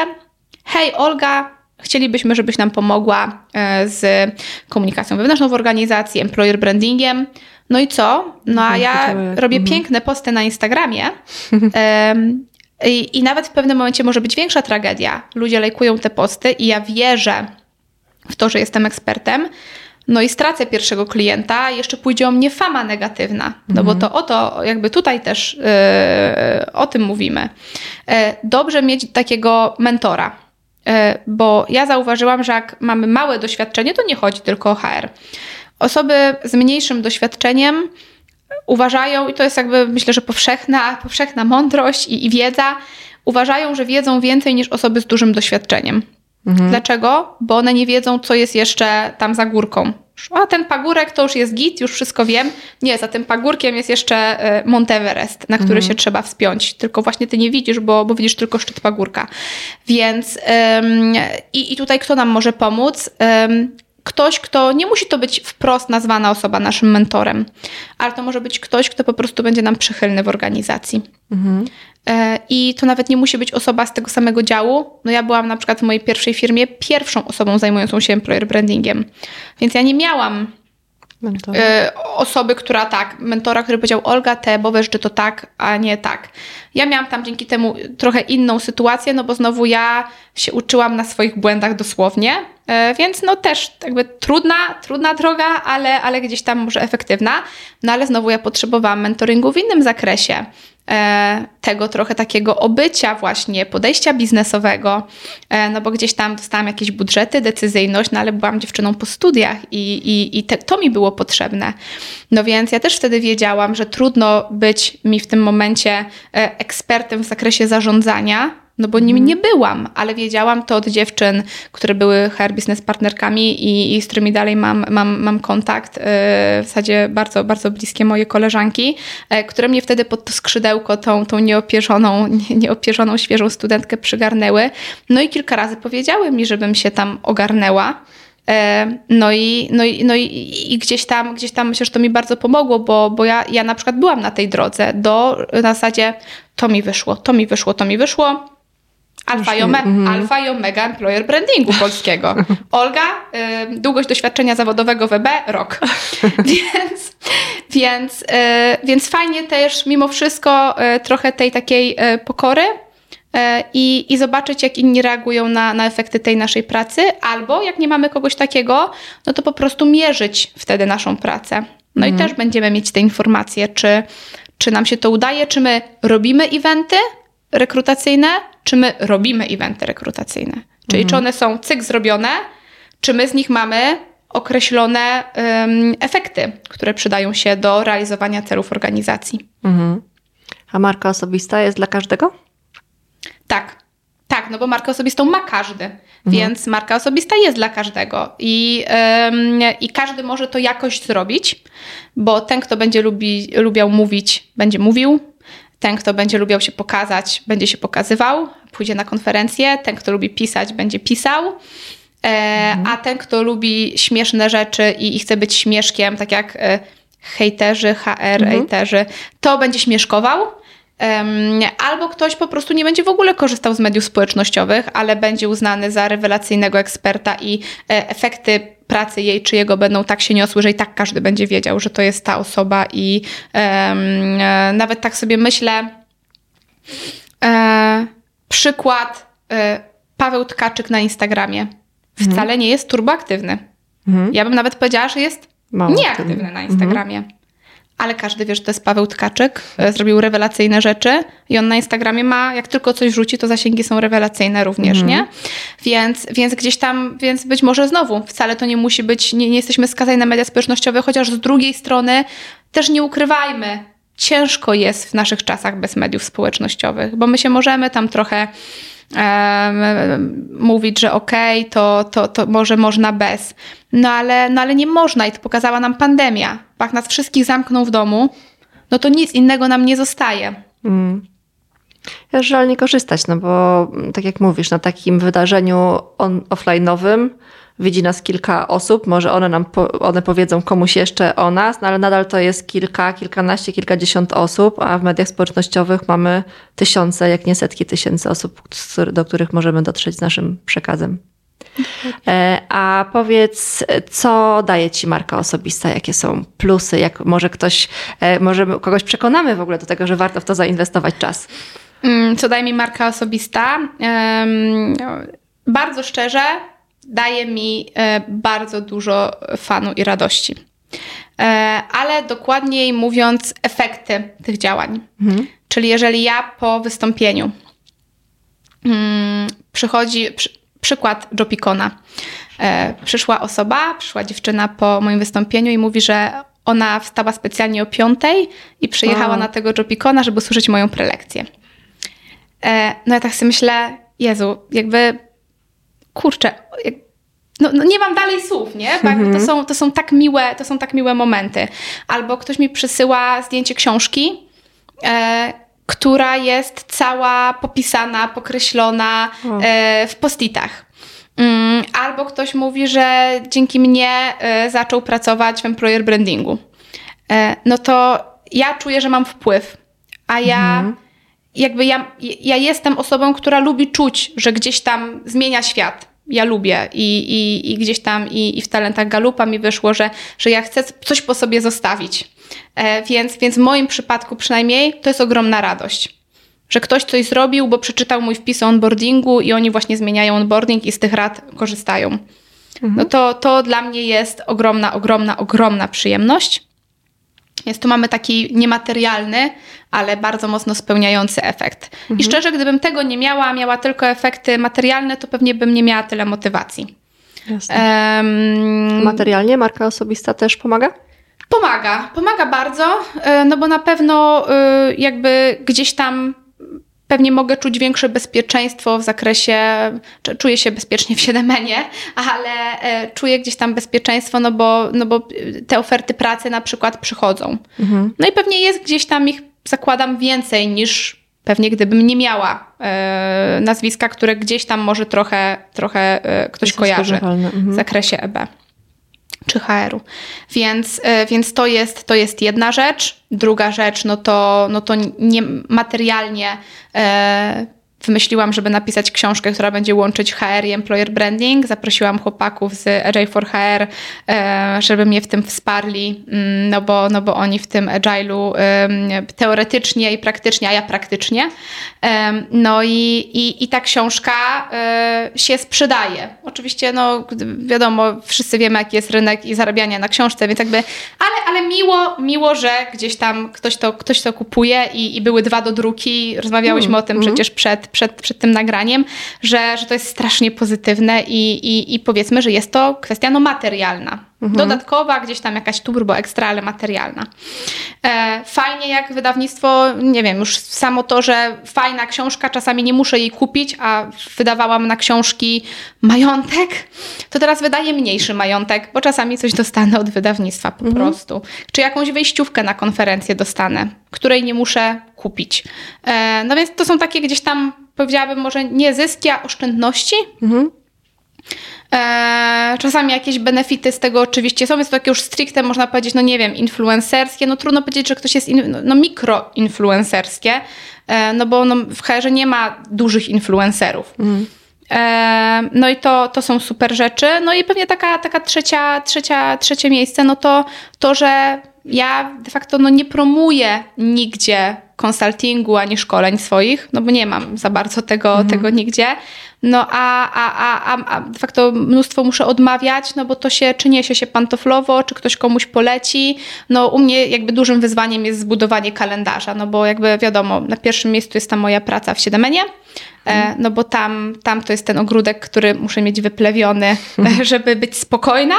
Hej, Olga, chcielibyśmy, żebyś nam pomogła e, z komunikacją wewnętrzną w organizacji, employer brandingiem. No i co? No a ja robię mhm. piękne posty na Instagramie. I, I nawet w pewnym momencie może być większa tragedia. Ludzie lajkują te posty i ja wierzę w to, że jestem ekspertem, no i stracę pierwszego klienta, jeszcze pójdzie o mnie fama negatywna. No mhm. bo to o to, jakby tutaj też yy, o tym mówimy. Yy, dobrze mieć takiego mentora, yy, bo ja zauważyłam, że jak mamy małe doświadczenie, to nie chodzi tylko o HR. Osoby z mniejszym doświadczeniem uważają, i to jest jakby myślę, że powszechna, powszechna mądrość i, i wiedza, uważają, że wiedzą więcej niż osoby z dużym doświadczeniem. Mhm. Dlaczego? Bo one nie wiedzą, co jest jeszcze tam za górką. A ten pagórek to już jest git, już wszystko wiem. Nie, za tym pagórkiem jest jeszcze e, Monteverest, na który mhm. się trzeba wspiąć. Tylko właśnie ty nie widzisz, bo, bo widzisz tylko szczyt pagórka. Więc ym, i, i tutaj kto nam może pomóc? Ym, ktoś, kto nie musi to być wprost nazwana osoba naszym mentorem, ale to może być ktoś, kto po prostu będzie nam przychylny w organizacji. Mhm. E, I to nawet nie musi być osoba z tego samego działu. No ja byłam na przykład w mojej pierwszej firmie pierwszą osobą zajmującą się employer brandingiem, więc ja nie miałam. Y, osoby, która tak, mentora, który powiedział Olga, te, bo wiesz, że to tak, a nie tak. Ja miałam tam dzięki temu trochę inną sytuację, no bo znowu ja się uczyłam na swoich błędach dosłownie, y, więc no też jakby trudna, trudna droga, ale, ale gdzieś tam może efektywna. No ale znowu ja potrzebowałam mentoringu w innym zakresie. E, tego trochę takiego obycia właśnie, podejścia biznesowego, e, no bo gdzieś tam dostałam jakieś budżety, decyzyjność, no ale byłam dziewczyną po studiach i, i, i te, to mi było potrzebne. No więc ja też wtedy wiedziałam, że trudno być mi w tym momencie e, ekspertem w zakresie zarządzania, no bo nim mhm. nie byłam, ale wiedziałam to od dziewczyn, które były HR business partnerkami i, i z którymi dalej mam, mam, mam kontakt, yy, w zasadzie bardzo, bardzo bliskie moje koleżanki, yy, które mnie wtedy pod to skrzydełko, tą, tą nieopierzoną, nie, nieopierzoną, świeżą studentkę przygarnęły. No i kilka razy powiedziały mi, żebym się tam ogarnęła. E, no i, no i, no i, i, gdzieś tam, gdzieś tam myślę, że to mi bardzo pomogło, bo, bo ja, ja na przykład byłam na tej drodze do na zasadzie to mi wyszło, to mi wyszło, to mi wyszło. Alfa i, ome, mm. alfa i omega employer brandingu polskiego. Olga, y, długość doświadczenia zawodowego w EB, rok. więc, więc, y, więc fajnie też mimo wszystko y, trochę tej takiej y, pokory i, i zobaczyć, jak inni reagują na, na efekty tej naszej pracy, albo jak nie mamy kogoś takiego, no to po prostu mierzyć wtedy naszą pracę. No mm. i mhm. też będziemy mieć te informacje, czy, czy nam się to udaje, czy my robimy eventy, rekrutacyjne, czy my robimy eventy rekrutacyjne. Czyli mhm. czy one są cyk zrobione, czy my z nich mamy określone um, efekty, które przydają się do realizowania celów organizacji. Mhm. A marka osobista jest dla każdego? Tak. Tak, no bo markę osobistą ma każdy, mhm. więc marka osobista jest dla każdego i, i każdy może to jakoś zrobić, bo ten, kto będzie lubi, lubiał mówić, będzie mówił, ten, kto będzie lubiał się pokazać, będzie się pokazywał, pójdzie na konferencję. Ten, kto lubi pisać, będzie pisał. E, mhm. A ten, kto lubi śmieszne rzeczy i, i chce być śmieszkiem, tak jak e, hejterzy, HR, mhm. hejterzy, to będzie śmieszkował. Albo ktoś po prostu nie będzie w ogóle korzystał z mediów społecznościowych, ale będzie uznany za rewelacyjnego eksperta i e, efekty pracy jej czy jego będą tak się niosły, że i tak każdy będzie wiedział, że to jest ta osoba i e, nawet tak sobie myślę, e, przykład e, Paweł Tkaczyk na Instagramie wcale mhm. nie jest turboaktywny. Mhm. Ja bym nawet powiedziała, że jest Mało nieaktywny na mhm. Instagramie. Mhm. Ale każdy wie, że to jest Paweł Tkaczyk. E, zrobił rewelacyjne rzeczy i on na Instagramie ma, jak tylko coś rzuci, to zasięgi są rewelacyjne również, mhm. nie? Więc, więc gdzieś tam, więc być może znowu, wcale to nie musi być, nie, nie jesteśmy skazani na media społecznościowe, chociaż z drugiej strony też nie ukrywajmy, ciężko jest w naszych czasach bez mediów społecznościowych, bo my się możemy tam trochę mówić, że okej, okay, to, to, to może można bez. No ale, no ale nie można i to pokazała nam pandemia. Jak nas wszystkich zamkną w domu, no to nic innego nam nie zostaje. Mm. Ja żal nie korzystać, no bo tak jak mówisz, na takim wydarzeniu on, offline'owym widzi nas kilka osób, może one nam po, one powiedzą komuś jeszcze o nas, no ale nadal to jest kilka, kilkanaście, kilkadziesiąt osób, a w mediach społecznościowych mamy tysiące, jak nie setki tysięcy osób, do których możemy dotrzeć z naszym przekazem. E, a powiedz, co daje ci marka osobista? Jakie są plusy? Jak może ktoś, e, może kogoś przekonamy w ogóle do tego, że warto w to zainwestować czas? Mm, co daje mi marka osobista? Bardzo szczerze, daje mi e, bardzo dużo fanu i radości. E, ale dokładniej mówiąc, efekty tych działań. Mhm. Czyli jeżeli ja po wystąpieniu mm, przychodzi przy, przykład Jopikona. E, przyszła osoba, przyszła dziewczyna po moim wystąpieniu i mówi, że ona wstała specjalnie o piątej i przyjechała na tego Jopikona, żeby usłyszeć moją prelekcję. No ja tak sobie myślę, Jezu, jakby kurczę, no, no, nie mam dalej słów, nie? Bo mhm. to, są, to, są tak miłe, to są tak miłe momenty. Albo ktoś mi przysyła zdjęcie książki, e, która jest cała popisana, pokreślona e, w postitach. Mm, albo ktoś mówi, że dzięki mnie e, zaczął pracować w employer brandingu. E, no to ja czuję, że mam wpływ, a ja mhm. Jakby ja, ja jestem osobą, która lubi czuć, że gdzieś tam zmienia świat ja lubię i, i, i gdzieś tam i, i w talentach Galupa mi wyszło, że, że ja chcę coś po sobie zostawić. E, więc, więc w moim przypadku przynajmniej to jest ogromna radość. Że ktoś coś zrobił, bo przeczytał mój wpis o onboardingu i oni właśnie zmieniają onboarding i z tych rad korzystają. Mhm. No to, to dla mnie jest ogromna, ogromna, ogromna przyjemność. Więc tu mamy taki niematerialny, ale bardzo mocno spełniający efekt. Mhm. I szczerze, gdybym tego nie miała, miała tylko efekty materialne, to pewnie bym nie miała tyle motywacji. Um, Materialnie marka osobista też pomaga? Pomaga, pomaga bardzo, e, no bo na pewno e, jakby gdzieś tam pewnie mogę czuć większe bezpieczeństwo w zakresie, czuję się bezpiecznie w Siedemenie, ale e, czuję gdzieś tam bezpieczeństwo, no bo, no bo te oferty pracy na przykład przychodzą. Mhm. No i pewnie jest gdzieś tam ich, zakładam, więcej niż pewnie gdybym nie miała e, nazwiska, które gdzieś tam może trochę, trochę e, ktoś kojarzy mhm. w zakresie EB czy HR-u. Więc, e, więc to, jest, to jest jedna rzecz. Druga rzecz, no to, no to nie, materialnie e, wymyśliłam, żeby napisać książkę, która będzie łączyć HR i employer branding. Zaprosiłam chłopaków z Agile for HR, e, żeby mnie w tym wsparli, mm, no bo, no bo oni w tym Agile'u teoretycznie i praktycznie, a ja praktycznie. No i, i, i ta książka e, się sprzedaje. Oczywiście, no wiadomo, wszyscy wiemy, jaki jest rynek i zarabiania na książce, więc jakby, ale, ale miło, miło, że gdzieś tam ktoś to, ktoś to kupuje i, i były dwa do druki. Rozmawiałyśmy mm, o tym mm. przecież przed, przed, przed tym nagraniem, że, że to jest strasznie pozytywne i, i, i powiedzmy, że jest to kwestia no, materialna. Mhm. Dodatkowa, gdzieś tam jakaś turbo ekstra, ale materialna. E, fajnie jak wydawnictwo, nie wiem, już samo to, że fajna książka, czasami nie muszę jej kupić, a wydawałam na książki majątek, to teraz wydaje mniejszy majątek, bo czasami coś dostanę od wydawnictwa po mhm. prostu. Czy jakąś wejściówkę na konferencję dostanę, której nie muszę kupić. E, no więc to są takie gdzieś tam, powiedziałabym, może nie zyski, a oszczędności. Mhm. E, czasami jakieś benefity z tego oczywiście są, jest to takie już stricte, można powiedzieć, no nie wiem, influencerskie. No trudno powiedzieć, że ktoś jest in, no, no mikroinfluencerskie, e, no bo no, w HR nie ma dużych influencerów. Mhm. E, no i to, to są super rzeczy. No i pewnie taka, taka trzecia, trzecia, trzecie miejsce, no to to, że ja de facto no, nie promuję nigdzie konsultingu ani szkoleń swoich, no bo nie mam za bardzo tego, mhm. tego nigdzie. No a, a, a, a de facto mnóstwo muszę odmawiać, no bo to się, czy niesie się pantoflowo, czy ktoś komuś poleci. No u mnie jakby dużym wyzwaniem jest zbudowanie kalendarza, no bo jakby wiadomo, na pierwszym miejscu jest ta moja praca w Siedemenie, E, no bo tam, tam to jest ten ogródek, który muszę mieć wyplewiony, żeby być spokojna.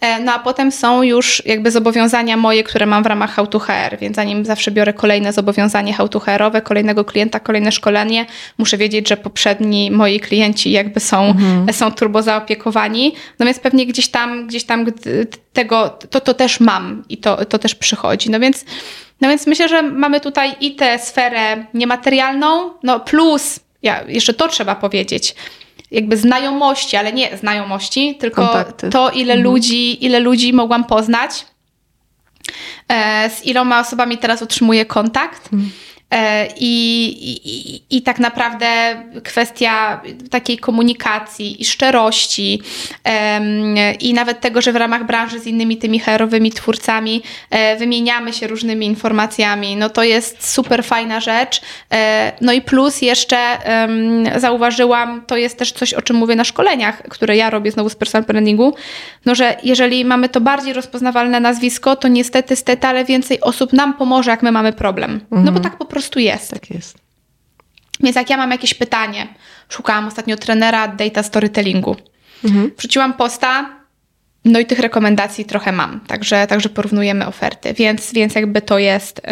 E, no a potem są już jakby zobowiązania moje, które mam w ramach How to HR, więc zanim zawsze biorę kolejne zobowiązanie How to HR-owe, kolejnego klienta, kolejne szkolenie, muszę wiedzieć, że poprzedni moi klienci jakby są, mhm. są turbo zaopiekowani. No więc pewnie gdzieś tam, gdzieś tam tego, to, to też mam i to, to też przychodzi. No więc no więc myślę, że mamy tutaj i tę sferę niematerialną, no plus ja, jeszcze to trzeba powiedzieć, jakby znajomości, ale nie znajomości, tylko Kontakty. to, ile mhm. ludzi, ile ludzi mogłam poznać, e, z iloma osobami teraz utrzymuję kontakt. Mhm. E, I, i, I tak naprawdę kwestia takiej komunikacji i szczerości, i nawet tego, że w ramach branży z innymi tymi herowymi twórcami e, wymieniamy się różnymi informacjami, no to jest super fajna rzecz. E, no i plus jeszcze zauważyłam, to jest też coś, o czym mówię na szkoleniach, które ja robię znowu z personal brandingu, no że jeżeli mamy to bardziej rozpoznawalne nazwisko, to niestety, stety, ale więcej osób nam pomoże, jak my mamy problem. No bo mhm. tak po prostu prostu jest. Tak jest. Więc jak ja mam jakieś pytanie, szukałam ostatnio trenera data storytellingu. Mhm. Wrzuciłam posta, no i tych rekomendacji trochę mam, także, także porównujemy oferty, więc, więc jakby to jest,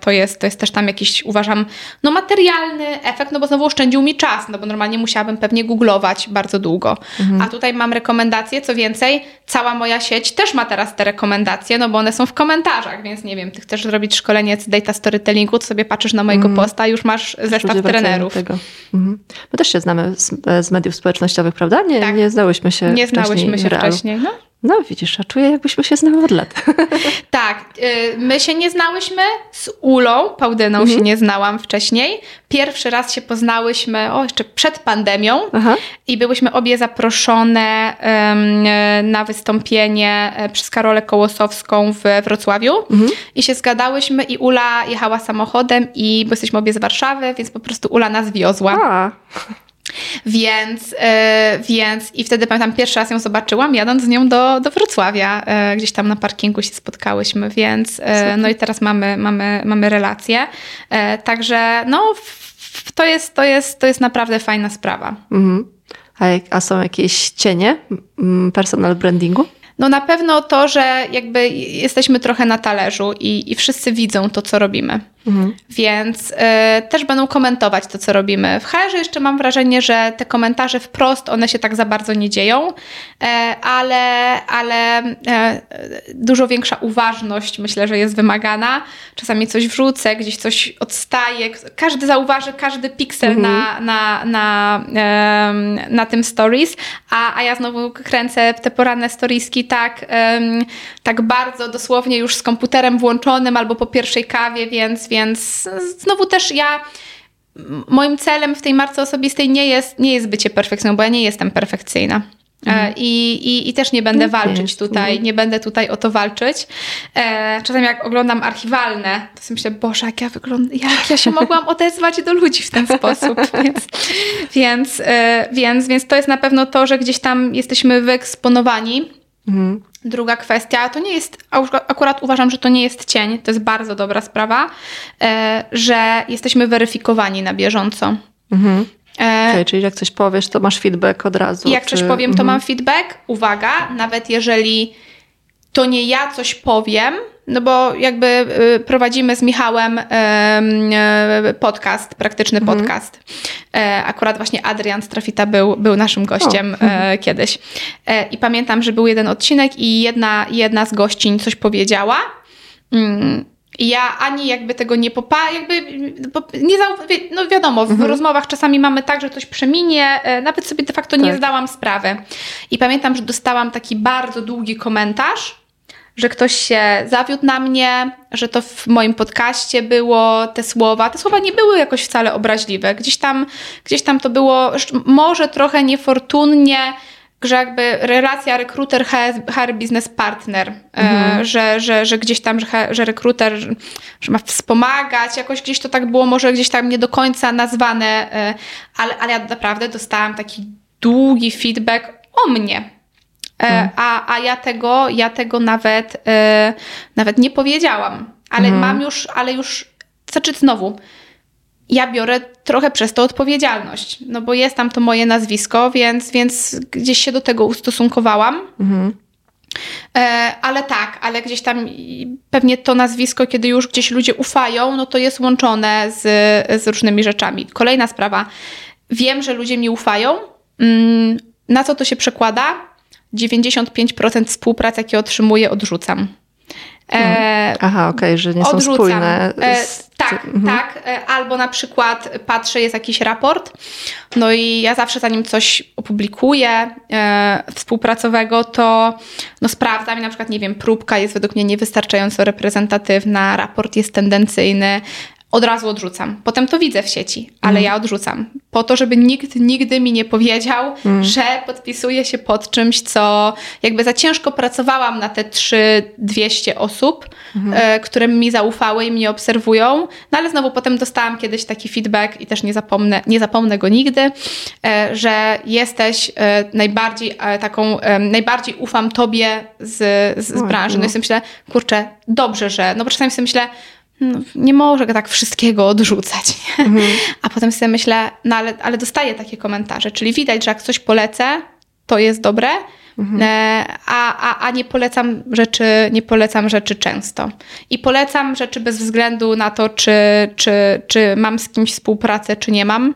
to jest, to jest też tam jakiś, uważam, no materialny efekt, no bo znowu oszczędził mi czas, no bo normalnie musiałabym pewnie googlować bardzo długo. Mhm. A tutaj mam rekomendacje, co więcej, cała moja sieć też ma teraz te rekomendacje, no bo one są w komentarzach, więc nie wiem, ty chcesz zrobić szkolenie z data storytellingu, to sobie patrzysz na mojego mhm. posta, już masz zestaw trenerów. Tego. Mhm. My też się znamy z, z mediów społecznościowych, prawda? Nie, tak. nie znałyśmy się Nie znałyśmy się wcześniej. No. No widzisz, a czuję jakbyśmy się znały od lat. Tak, y, my się nie znałyśmy z Ulą, Pałdyną mhm. się nie znałam wcześniej. Pierwszy raz się poznałyśmy, o jeszcze przed pandemią Aha. i byłyśmy obie zaproszone um, na wystąpienie e, przez Karolę Kołosowską w Wrocławiu mhm. i się zgadałyśmy i Ula jechała samochodem i bo jesteśmy obie z Warszawy, więc po prostu Ula nas wiozła. A. Więc, yy, więc i wtedy pamiętam, pierwszy raz ją zobaczyłam, jadąc z nią do, do Wrocławia. Yy, gdzieś tam na parkingu się spotkałyśmy, więc yy, no i teraz mamy, mamy, mamy relację. Także no, to jest, to, jest, to jest naprawdę fajna sprawa. Mhm. A, a są jakieś cienie mm, personal brandingu? No na pewno to, że jakby jesteśmy trochę na talerzu i, i wszyscy widzą to, co robimy. Mhm. Więc y, też będą komentować to, co robimy. W hr jeszcze mam wrażenie, że te komentarze wprost, one się tak za bardzo nie dzieją, y, ale, ale y, dużo większa uważność myślę, że jest wymagana. Czasami coś wrzucę, gdzieś coś odstaje. Każdy zauważy każdy piksel mhm. na, na, na, na tym stories, a, a ja znowu kręcę te poranne storieski tak, tak bardzo dosłownie już z komputerem włączonym albo po pierwszej kawie, więc, więc znowu też ja moim celem w tej marce osobistej nie jest, nie jest bycie perfekcyjną, bo ja nie jestem perfekcyjna. E, mhm. I, i, I też nie będę walczyć tutaj, no. nie będę tutaj o to walczyć. E, czasami jak oglądam archiwalne, to sobie myślę, Boże, jak ja wyglądam, jak ja się mogłam odezwać do ludzi w ten sposób. więc, więc, e, więc, więc to jest na pewno to, że gdzieś tam jesteśmy wyeksponowani Mhm. Druga kwestia, to nie jest, akurat uważam, że to nie jest cień, to jest bardzo dobra sprawa, e, że jesteśmy weryfikowani na bieżąco. Mhm. E, okay, czyli jak coś powiesz, to masz feedback od razu. Jak czy... coś powiem, to mhm. mam feedback. Uwaga, nawet jeżeli to nie ja coś powiem, no bo jakby y, prowadzimy z Michałem y, podcast, praktyczny mhm. podcast. E, akurat właśnie Adrian Strafita był, był naszym gościem o. E, mhm. kiedyś. E, I pamiętam, że był jeden odcinek i jedna, jedna z gościń coś powiedziała. Ja ani jakby tego nie popa, jakby nie no wiadomo, w mhm. rozmowach czasami mamy tak, że coś przeminie, nawet sobie de facto tak. nie zdałam sprawy. I pamiętam, że dostałam taki bardzo długi komentarz, że ktoś się zawiódł na mnie, że to w moim podcaście było te słowa. Te słowa nie były jakoś wcale obraźliwe. Gdzieś tam, gdzieś tam to było może trochę niefortunnie, że jakby relacja rekruter HR business partner, e, mhm. że, że, że gdzieś tam, że, że rekruter że ma wspomagać, jakoś gdzieś to tak było może gdzieś tam nie do końca nazwane, e, ale, ale ja naprawdę dostałam taki długi feedback o mnie. Mhm. A, a ja tego, ja tego nawet, nawet nie powiedziałam. Ale mhm. mam już, ale już, znaczy znowu, ja biorę trochę przez to odpowiedzialność, no bo jest tam to moje nazwisko, więc, więc gdzieś się do tego ustosunkowałam. Mhm. E, ale tak, ale gdzieś tam pewnie to nazwisko, kiedy już gdzieś ludzie ufają, no to jest łączone z, z różnymi rzeczami. Kolejna sprawa. Wiem, że ludzie mi ufają. Mm, na co to się przekłada? 95% współpracy, jakie otrzymuję, odrzucam. E, Aha, okej, okay, że nie odrzucam. są spójne. Z... E, tak, mhm. tak. E, albo na przykład patrzę, jest jakiś raport, no i ja zawsze zanim coś opublikuję e, współpracowego, to no sprawdzam i na przykład, nie wiem, próbka jest według mnie niewystarczająco reprezentatywna, raport jest tendencyjny, od razu odrzucam. Potem to widzę w sieci, ale mm. ja odrzucam. Po to, żeby nikt nigdy mi nie powiedział, mm. że podpisuję się pod czymś, co jakby za ciężko pracowałam na te 3200 osób, mm. e, które mi zaufały i mnie obserwują. No ale znowu potem dostałam kiedyś taki feedback i też nie zapomnę, nie zapomnę go nigdy, e, że jesteś e, najbardziej e, taką, e, najbardziej ufam tobie z, z, z branży. No i sobie myślę, kurczę, dobrze, że, no bo czasami sobie myślę, no, nie może tak wszystkiego odrzucać. Mhm. A potem sobie myślę, no ale, ale dostaję takie komentarze, czyli widać, że jak coś polecę, to jest dobre, mhm. E, a, a, a nie polecam rzeczy, nie polecam rzeczy często. I polecam rzeczy bez względu na to, czy, czy, czy mam z kimś współpracę, czy nie mam.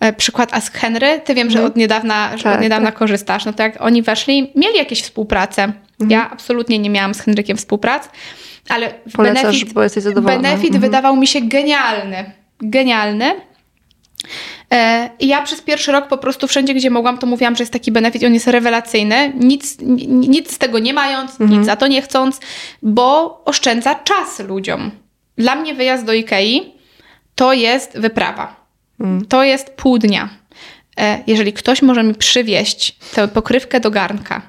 E, przykład Ask Henry, ty wiem, mhm. że od niedawna, że tak, od niedawna tak. korzystasz. No to jak oni weszli, mieli jakieś współpracę. Mhm. Ja absolutnie nie miałam z Henrykiem współpracy ale Polecasz, benefit, bo jesteś zadowolona. benefit mhm. wydawał mi się genialny. Genialny. E, I ja przez pierwszy rok po prostu wszędzie, gdzie mogłam, to mówiłam, że jest taki benefit, on jest rewelacyjny, nic, nic z tego nie mając, mhm. nic za to nie chcąc, bo oszczędza czas ludziom. Dla mnie wyjazd do Ikei to jest wyprawa. Mhm. To jest pół dnia. E, jeżeli ktoś może mi przywieźć tę pokrywkę do garnka,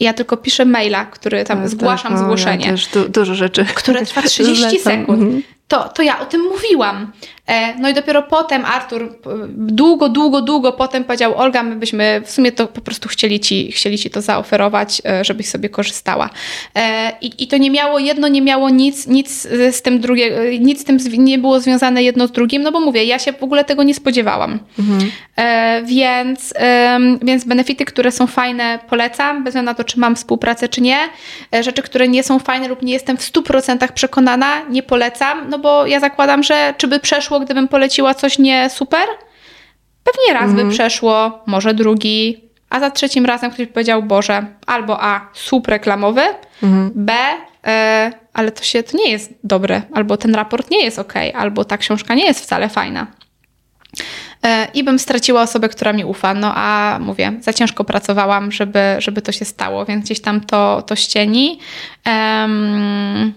ja tylko piszę maila, który tam tak, zgłaszam tak, zgłoszenie. Ja też du dużo rzeczy. Które trwa 30 sekund. To, to ja o tym mówiłam. E, no i dopiero potem Artur długo, długo, długo potem powiedział, Olga, my byśmy w sumie to po prostu chcieli ci, chcieli ci to zaoferować, e, żebyś sobie korzystała. E, I, I to nie miało, jedno nie miało nic, nic z tym drugie, nic z tym nie było związane jedno z drugim, no bo mówię, ja się w ogóle tego nie spodziewałam. Mhm. Więc, więc benefity, które są fajne, polecam, bez względu na to, czy mam współpracę, czy nie. Rzeczy, które nie są fajne lub nie jestem w 100% przekonana, nie polecam, no bo ja zakładam, że czy by przeszło gdybym poleciła coś nie super? Pewnie raz mhm. by przeszło, może drugi, a za trzecim razem ktoś powiedział, Boże, albo A, słup reklamowy, mhm. B, e, ale to się, to nie jest dobre, albo ten raport nie jest ok, albo ta książka nie jest wcale fajna. E, I bym straciła osobę, która mi ufa. No a mówię, za ciężko pracowałam, żeby, żeby to się stało, więc gdzieś tam to, to ścieni. Um,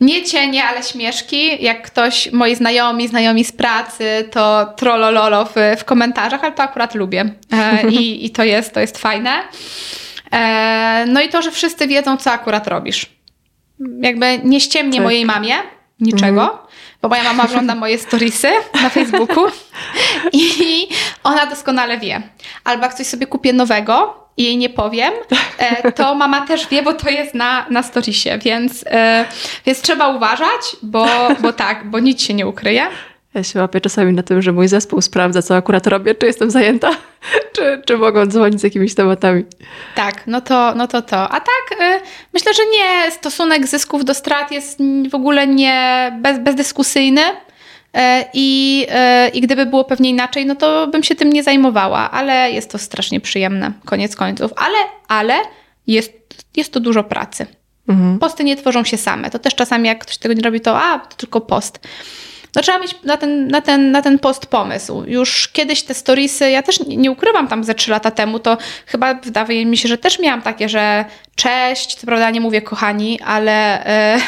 nie cienie, ale śmieszki. Jak ktoś, moi znajomi, znajomi z pracy, to trollololo w, w komentarzach, ale to akurat lubię. E, i, I to jest, to jest fajne. E, no i to, że wszyscy wiedzą, co akurat robisz. Jakby nie ściemnie tak. mojej mamie niczego, mhm. bo moja mama ogląda moje storiesy na Facebooku i ona doskonale wie. Albo jak coś sobie kupię nowego, i jej nie powiem, e, to mama też wie, bo to jest na, na storiesie, więc, e, więc trzeba uważać, bo, bo tak, bo nic się nie ukryje. Ja się łapię czasami na tym, że mój zespół sprawdza, co akurat robię, czy jestem zajęta, czy, czy mogą dzwonić z jakimiś tematami. Tak, no to no to. to. A tak, y, myślę, że nie. Stosunek zysków do strat jest w ogóle nie bez, bezdyskusyjny. E, I, e, I gdyby było pewnie inaczej, no to bym się tym nie zajmowała, ale jest to strasznie przyjemne, koniec końców. Ale, ale jest, jest to dużo pracy. Mhm. Posty nie tworzą się same. To też czasami jak ktoś tego nie robi, to a, to tylko post. No trzeba mieć na ten, na, ten, na ten post pomysł. Już kiedyś te storiesy, ja też nie, nie ukrywam tam ze trzy lata temu, to chyba wydaje mi się, że też miałam takie, że cześć, co prawda nie mówię kochani, ale, e,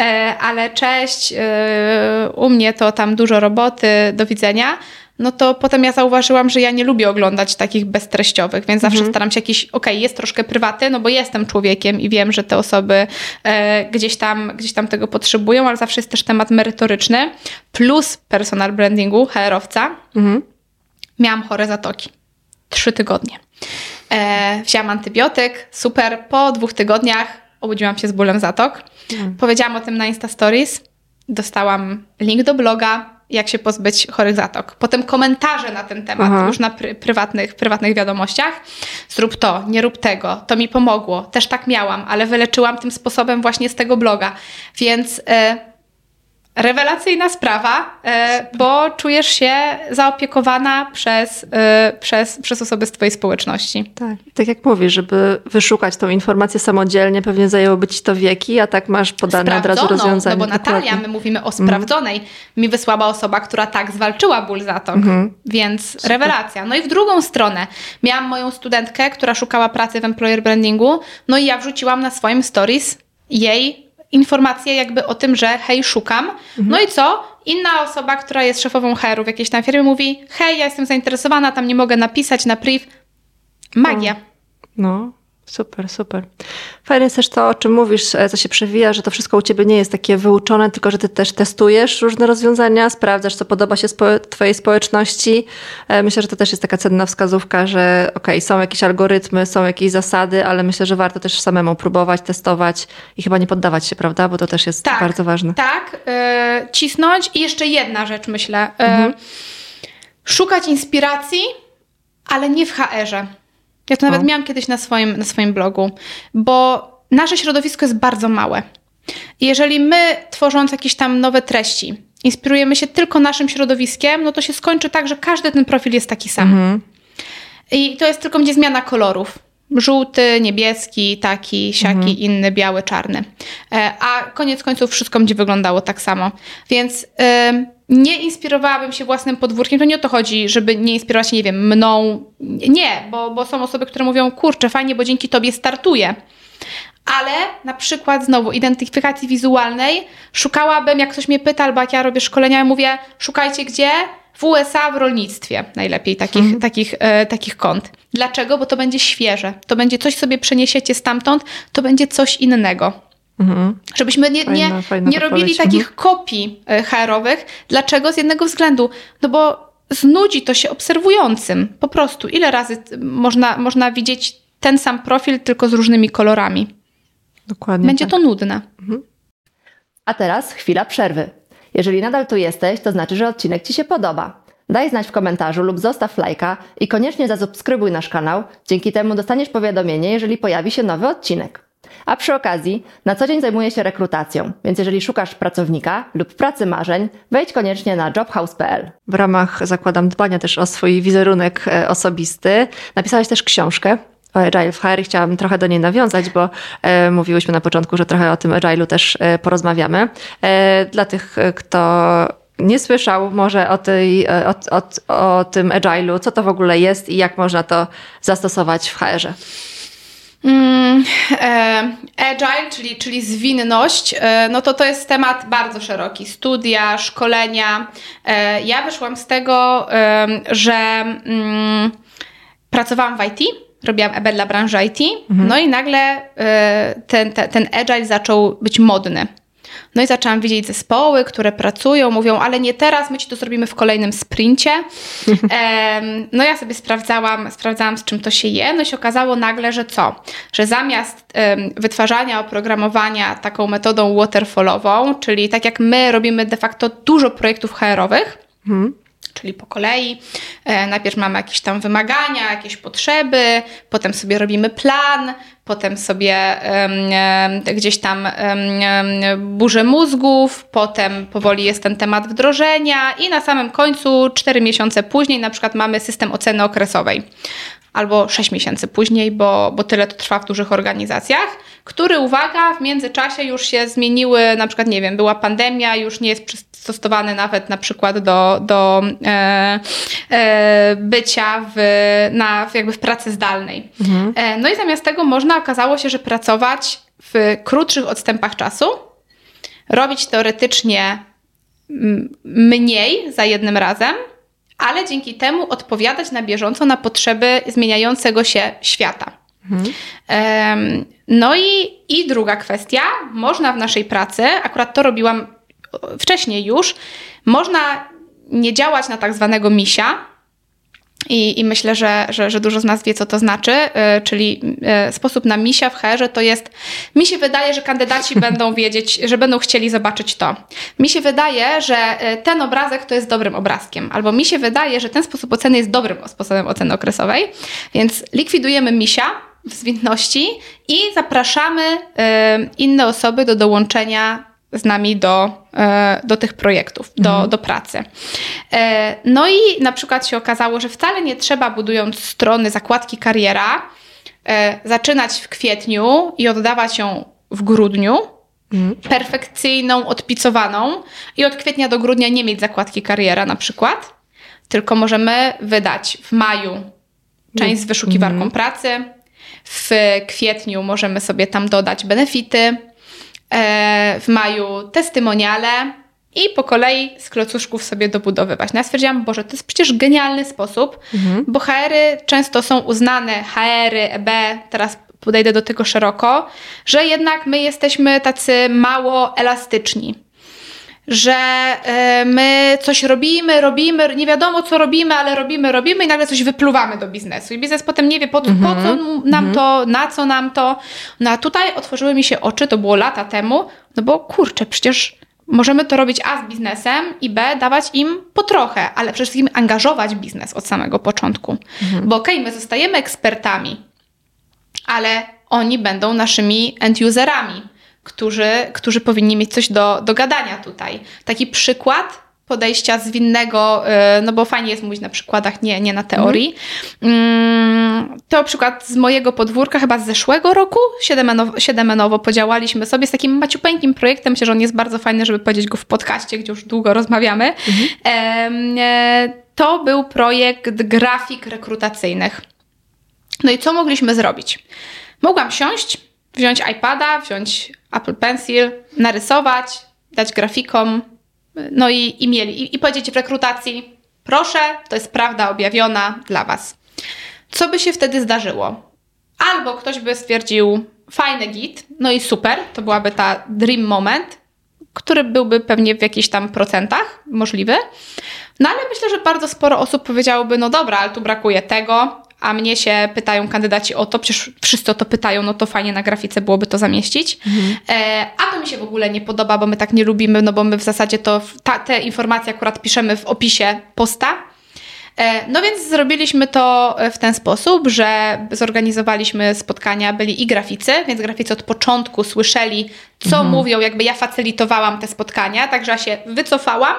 e, ale cześć, e, u mnie to tam dużo roboty, do widzenia no to potem ja zauważyłam, że ja nie lubię oglądać takich beztreściowych, więc zawsze mhm. staram się jakiś, okej, okay, jest troszkę prywatny, no bo jestem człowiekiem i wiem, że te osoby e, gdzieś, tam, gdzieś tam tego potrzebują, ale zawsze jest też temat merytoryczny, plus personal brandingu, HR-owca. Mhm. Miałam chore zatoki. Trzy tygodnie. E, wzięłam antybiotyk, super. Po dwóch tygodniach obudziłam się z bólem zatok. Mhm. Powiedziałam o tym na Insta Stories. Dostałam link do bloga, jak się pozbyć chorych zatok. Potem komentarze na ten temat, Aha. już na pr prywatnych, prywatnych wiadomościach. Zrób to, nie rób tego, to mi pomogło. Też tak miałam, ale wyleczyłam tym sposobem właśnie z tego bloga. Więc... Y Rewelacyjna sprawa, e, bo czujesz się zaopiekowana przez, e, przez, przez osoby z Twojej społeczności. Tak, tak jak mówisz, żeby wyszukać tą informację samodzielnie, pewnie zajęłoby Ci to wieki, a tak masz podane od razu rozwiązanie. No bo Natalia, dokładnie. my mówimy o sprawdzonej, mhm. mi wysłała osoba, która tak zwalczyła ból zatok, mhm. więc Super. rewelacja. No i w drugą stronę, miałam moją studentkę, która szukała pracy w employer brandingu, no i ja wrzuciłam na swoim stories jej informację jakby o tym, że hej, szukam. Mhm. No i co? Inna osoba, która jest szefową HR-u w jakiejś tam firmie mówi, hej, ja jestem zainteresowana, tam nie mogę napisać na priv. Magia. O, no, Super, super. Fajne jest też to, o czym mówisz, e, co się przewija, że to wszystko u ciebie nie jest takie wyuczone, tylko że ty też testujesz różne rozwiązania, sprawdzasz, co podoba się spo twojej społeczności. E, myślę, że to też jest taka cenna wskazówka, że okej, okay, są jakieś algorytmy, są jakieś zasady, ale myślę, że warto też samemu próbować, testować i chyba nie poddawać się, prawda? Bo to też jest tak, bardzo ważne. Tak, yy, cisnąć. I jeszcze jedna rzecz, myślę. Yy, mhm. Szukać inspiracji, ale nie w HR-ze. Ja to nawet o. miałam kiedyś na swoim, na swoim blogu, bo nasze środowisko jest bardzo małe. I jeżeli my, tworząc jakieś tam nowe treści, inspirujemy się tylko naszym środowiskiem, no to się skończy tak, że każdy ten profil jest taki sam. Mhm. I to jest tylko będzie zmiana kolorów. Żółty, niebieski, taki, siaki, mhm. inny, biały, czarny. E, a koniec końców wszystko będzie wyglądało tak samo. Więc nie inspirowałabym się własnym podwórkiem. To nie o to chodzi, żeby nie inspirować się, nie wiem, mną. Nie, bo, bo są osoby, które mówią, kurczę, fajnie, bo dzięki tobie startuję. Ale na przykład znowu identyfikacji wizualnej szukałabym, jak ktoś mnie pyta, albo jak ja robię szkolenia, ja mówię, szukajcie gdzie? W USA w rolnictwie najlepiej takich, mhm. takich, e, takich kont. Dlaczego? Bo to będzie świeże. To będzie coś sobie przeniesiecie stamtąd, to będzie coś innego. Mhm. Żebyśmy nie, fajna, nie, fajna nie robili takich mhm. kopii e, HR-owych. Dlaczego? Z jednego względu. No bo znudzi to się obserwującym. Po prostu. Ile razy można, można widzieć ten sam profil, tylko z różnymi kolorami. Dokładnie. Będzie tak. to nudne. Mhm. A teraz chwila przerwy. Jeżeli nadal tu jesteś, to znaczy, że odcinek Ci się podoba. Daj znać w komentarzu lub zostaw lajka i koniecznie zasubskrybuj nasz kanał. Dzięki temu dostaniesz powiadomienie, jeżeli pojawi się nowy odcinek. A przy okazji, na co dzień zajmuję się rekrutacją, więc jeżeli szukasz pracownika lub pracy marzeń, wejdź koniecznie na jobhouse.pl. W ramach zakładam dbania też o swój wizerunek e, osobisty. Napisałaś też książkę o Agile w HR chciałam trochę do niej nawiązać, bo e, mówiłyśmy na początku, że trochę o tym Agile'u też e, porozmawiamy. E, dla tych, e, kto nie słyszał może o, tej, e, o, o, o tym Agile'u, co to w ogóle jest i jak można to zastosować w HR-ze. Mm, e, agile, czyli, czyli zwinność, no to to jest temat bardzo szeroki. Studia, szkolenia. Ja wyszłam z tego, że mm, pracowałam w IT, robiłam EB dla branży IT, mhm. no i nagle ten, ten, ten agile zaczął być modny. No i zaczęłam widzieć zespoły, które pracują, mówią, ale nie teraz, my ci to zrobimy w kolejnym sprincie. no ja sobie sprawdzałam, sprawdzałam, z czym to się je, no i się okazało nagle, że co? Że zamiast wytwarzania oprogramowania taką metodą waterfallową, czyli tak jak my robimy de facto dużo projektów HR-owych, hmm czyli po kolei. E, najpierw mamy jakieś tam wymagania, jakieś potrzeby, potem sobie robimy plan, potem sobie gdzieś tam burzę mózgów, potem powoli jest ten temat wdrożenia i na samym końcu, cztery miesiące później, na przykład mamy system oceny okresowej albo 6 miesięcy później, bo, bo tyle to trwa w dużych organizacjach, który, uwaga, w międzyczasie już się zmieniły, na przykład, nie wiem, była pandemia, już nie jest przystosowany nawet na przykład do, do e, e, bycia w, na, jakby w pracy zdalnej. Mhm. E, no i zamiast tego można okazało się, że pracować w krótszych odstępach czasu, robić teoretycznie mniej za jednym razem, ale dzięki temu odpowiadać na bieżąco na potrzeby zmieniającego się świata. Mhm. No i, i druga kwestia, można w naszej pracy, akurat to robiłam wcześniej już, można nie działać na tak zwanego misia, i, I, myślę, że, że, że, dużo z nas wie, co to znaczy, yy, czyli yy, sposób na misia w herze to jest, mi się wydaje, że kandydaci będą wiedzieć, że będą chcieli zobaczyć to. Mi się wydaje, że yy, ten obrazek to jest dobrym obrazkiem, albo mi się wydaje, że ten sposób oceny jest dobrym sposobem oceny okresowej, więc likwidujemy misia w zwinności i zapraszamy inne osoby do dołączenia z nami do, e, do tych projektów, do, mhm. do pracy. E, no i na przykład się okazało, że wcale nie trzeba, budując strony zakładki kariera, e, zaczynać w kwietniu i oddawać ją w grudniu, mhm. perfekcyjną, odpicowaną i od kwietnia do grudnia nie mieć zakładki kariera na przykład, tylko możemy wydać w maju część z wyszukiwarką mhm. pracy, w kwietniu możemy sobie tam dodać benefity, w maju testymoniale i po kolei z klocuszków sobie dobudowywać. No ja stwierdziłam, Boże, to jest przecież genialny sposób, mhm. bo HR-y często są uznane, HR-y, EB, teraz podejdę do tego szeroko, że jednak my jesteśmy tacy mało elastyczni że y, my coś robimy, robimy, nie wiadomo co robimy, ale robimy, robimy i nagle coś wypluwamy do biznesu. I biznes potem nie wie po, mm -hmm. po co nam mm -hmm. to, na co nam to. No a tutaj otworzyły mi się oczy, to było lata temu, no bo kurczę, przecież możemy to robić A z biznesem i B dawać im po trochę, ale przede wszystkim angażować biznes od samego początku. -hmm. Bo okej, okay, my zostajemy ekspertami, ale oni będą naszymi end-userami którzy, którzy powinni mieć coś do, do gadania tutaj. Taki przykład podejścia zwinnego, y, no bo fajnie jest mówić na przykładach, nie, nie na teorii. Mm. To przykład z mojego podwórka, chyba z zeszłego roku, siedemenowo, siedemenowo podziałaliśmy sobie z takim maciupeńkim projektem. Myślę, że on jest bardzo fajny, żeby powiedzieć go w podcaście, gdzie już długo rozmawiamy. E, to był projekt grafik rekrutacyjnych. No i co mogliśmy zrobić? Mogłam siąść, wziąć iPada, wziąć Apple Pencil, narysować, dać grafikom, no i, i mieli. I, I powiedzieć w rekrutacji, proszę, to jest prawda objawiona dla Was. Co by się wtedy zdarzyło? Albo ktoś by stwierdził, fajny git, no i super, to byłaby ta dream moment, który byłby pewnie w jakichś tam procentach możliwy. No ale myślę, że bardzo sporo osób powiedziałoby, no dobra, ale tu brakuje tego, a mnie się pytają kandydaci o to, przecież wszyscy o to pytają, no to fajnie na grafice byłoby to zamieścić. Mhm. E, a to mi się w ogóle nie podoba, bo my tak nie lubimy, no bo my w zasadzie to ta, te informacje akurat piszemy w opisie posta. E, no więc zrobiliśmy to w ten sposób, że zorganizowaliśmy spotkania, byli i graficy, więc graficy od początku słyszeli, co mhm. mówią, jakby ja facylitowałam te spotkania, także ja się wycofałam.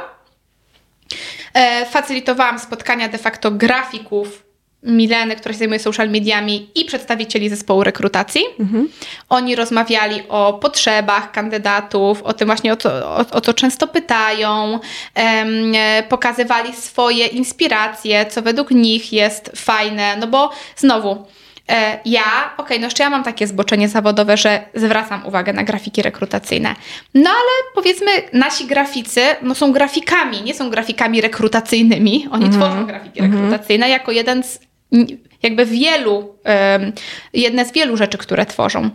E, facylitowałam spotkania de facto grafików Mileny, która się zajmuje social mediami i przedstawicieli zespołu rekrutacji. Mhm. Oni rozmawiali o potrzebach kandydatów, o tym właśnie, o co, o, o często pytają, em, pokazywali swoje inspiracje, co według nich jest fajne, no bo znowu, e, ja, okej, okay, no jeszcze ja mam takie zboczenie zawodowe, że zwracam uwagę na grafiki rekrutacyjne. No ale powiedzmy, nasi graficy no są grafikami, nie są grafikami rekrutacyjnymi. Oni mm tworzą grafiki mm rekrutacyjne jako jeden z jakby wielu, jedne z wielu rzeczy, które tworzą.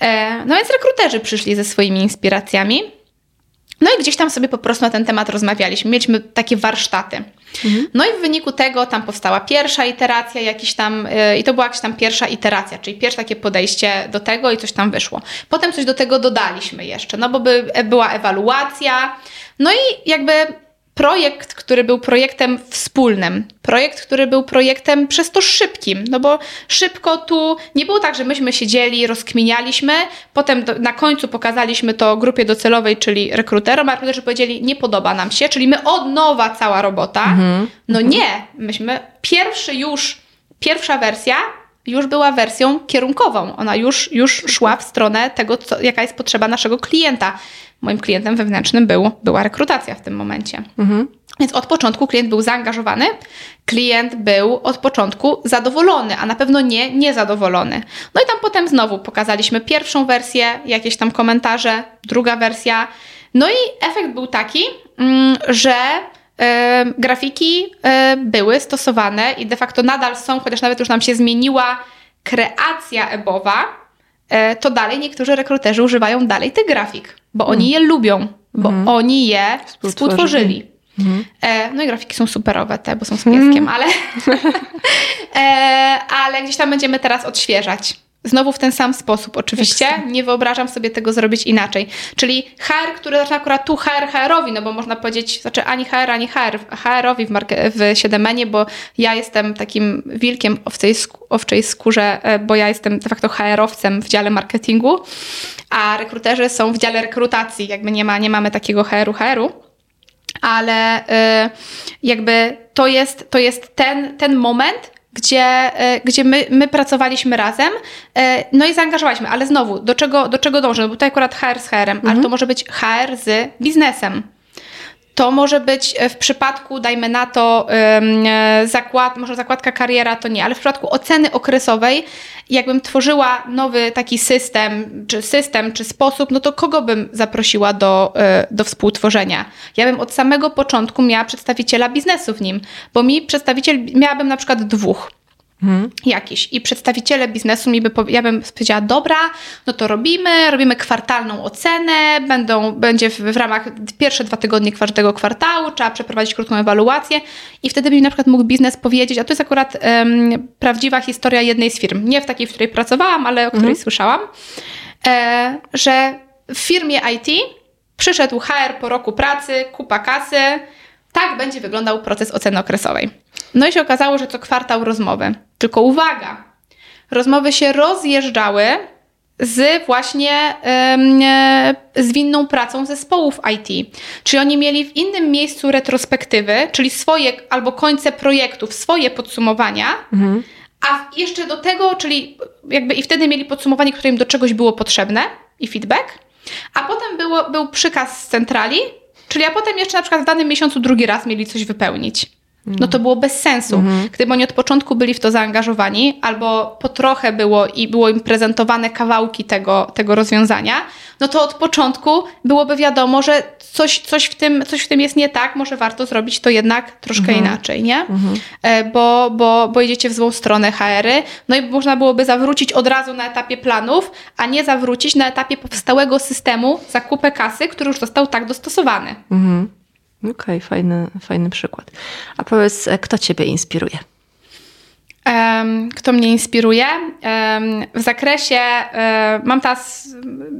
E, no więc rekruterzy przyszli ze swoimi inspiracjami. No i gdzieś tam sobie po prostu na ten temat rozmawialiśmy. Mieliśmy takie warsztaty. Mhm. No i w wyniku tego tam powstała pierwsza iteracja, jakiś tam, yy, i to była jakaś tam pierwsza iteracja, czyli pierwsze takie podejście do tego i coś tam wyszło. Potem coś do tego dodaliśmy jeszcze, no bo by, była ewaluacja. No i jakby projekt, który był projektem wspólnym, projekt, który był projektem przez to szybkim, no bo szybko tu nie było tak, że myśmy siedzieli, rozkminialiśmy, potem do, na końcu pokazaliśmy to grupie docelowej, czyli rekruterom, a rekruterzy powiedzieli, nie podoba nam się, czyli my od nowa cała robota. Mhm. No nie, myśmy pierwszy już, pierwsza wersja już była wersją kierunkową. Ona już, już szła w stronę tego, co, jaka jest potrzeba naszego klienta. Moim klientem wewnętrznym był, była rekrutacja w tym momencie. Mhm. Więc od początku klient był zaangażowany, klient był od początku zadowolony, a na pewno nie niezadowolony. No i tam potem znowu pokazaliśmy pierwszą wersję, jakieś tam komentarze, druga wersja. No i efekt był taki, mm, że e, grafiki e, były stosowane i de facto nadal są, chociaż nawet już nam się zmieniła kreacja ebowa, e, to dalej niektórzy rekruterzy używają dalej tych grafik, bo oni je lubią, bo mhm. oni je współtworzyli. Mhm. E, no i grafiki są superowe te, bo są z pieskiem, mhm. ale, e, ale gdzieś tam będziemy teraz odświeżać. Znowu w ten sam sposób, oczywiście. Nie wyobrażam sobie tego zrobić inaczej. Czyli HR, który zaczyna akurat tu HR HR-owi, no bo można powiedzieć, znaczy ani HR, ani HR, HR-owi w, marke, w 7 bo ja jestem takim wilkiem owcej, owczej skórze, e, bo ja jestem de facto HR-owcem w dziale marketingu, a rekruterzy są w dziale rekrutacji, jakby nie, ma, nie mamy takiego HR-u, HR-u ale y, jakby to jest, to jest ten, ten moment, gdzie, y, gdzie my, my pracowaliśmy razem, y, no i zaangażowaliśmy, ale znowu, do czego, do czego dążę? No bo tutaj akurat HR z HR-em, mhm. ale to może być HR z biznesem. To może być w przypadku, dajmy na to, zakład, może zakładka kariera to nie, ale w przypadku oceny okresowej, jakbym tworzyła nowy taki system, czy system, czy sposób, no to kogo bym zaprosiła do, e, do współtworzenia? Ja bym od samego początku miała przedstawiciela biznesu w nim, bo mi przedstawiciel, miałabym na przykład dwóch hmm. jakiś. I przedstawiciele biznesu mi by, ja bym powiedziała, dobra, no to robimy, robimy kwartalną ocenę, będą, będzie w, w ramach pierwsze dwa tygodnie każdego kwartału, trzeba przeprowadzić krótką ewaluację i wtedy by mi na przykład mógł biznes powiedzieć, a to jest akurat um, prawdziwa historia jednej z firm, nie w takiej, w której pracowałam, ale o której hmm. słyszałam, e, że w firmie IT przyszedł HR po roku pracy, kupa kasy, tak będzie wyglądał proces oceny okresowej. No i się okazało, że co kwartał rozmowy. Tylko uwaga, rozmowy się rozjeżdżały z właśnie z winną pracą zespołów IT. Czyli oni mieli w innym miejscu retrospektywy, czyli swoje albo końce projektów, swoje podsumowania, mhm. a jeszcze do tego, czyli jakby i wtedy mieli podsumowanie, które im do czegoś było potrzebne i feedback, a potem było, był przykaz z centrali, czyli a potem jeszcze na przykład w danym miesiącu drugi raz mieli coś wypełnić no to było bez sensu. Mhm. Gdyby oni od początku byli w to zaangażowani, albo po trochę było i było im prezentowane kawałki tego, tego rozwiązania, no to od początku byłoby wiadomo, że coś, coś, w tym, coś w tym jest nie tak, może warto zrobić to jednak troszkę mhm. inaczej, nie? Mhm. E, bo, bo, bo idziecie w złą stronę HR-y, no i można byłoby zawrócić od razu na etapie planów, a nie zawrócić na etapie powstałego systemu zakupy kasy, który już został tak dostosowany. Mhm. Okej, okay, fajny, fajny przykład. A powiedz, e, kto Ciebie inspiruje? Kto mnie inspiruje? W zakresie, um, mam teraz,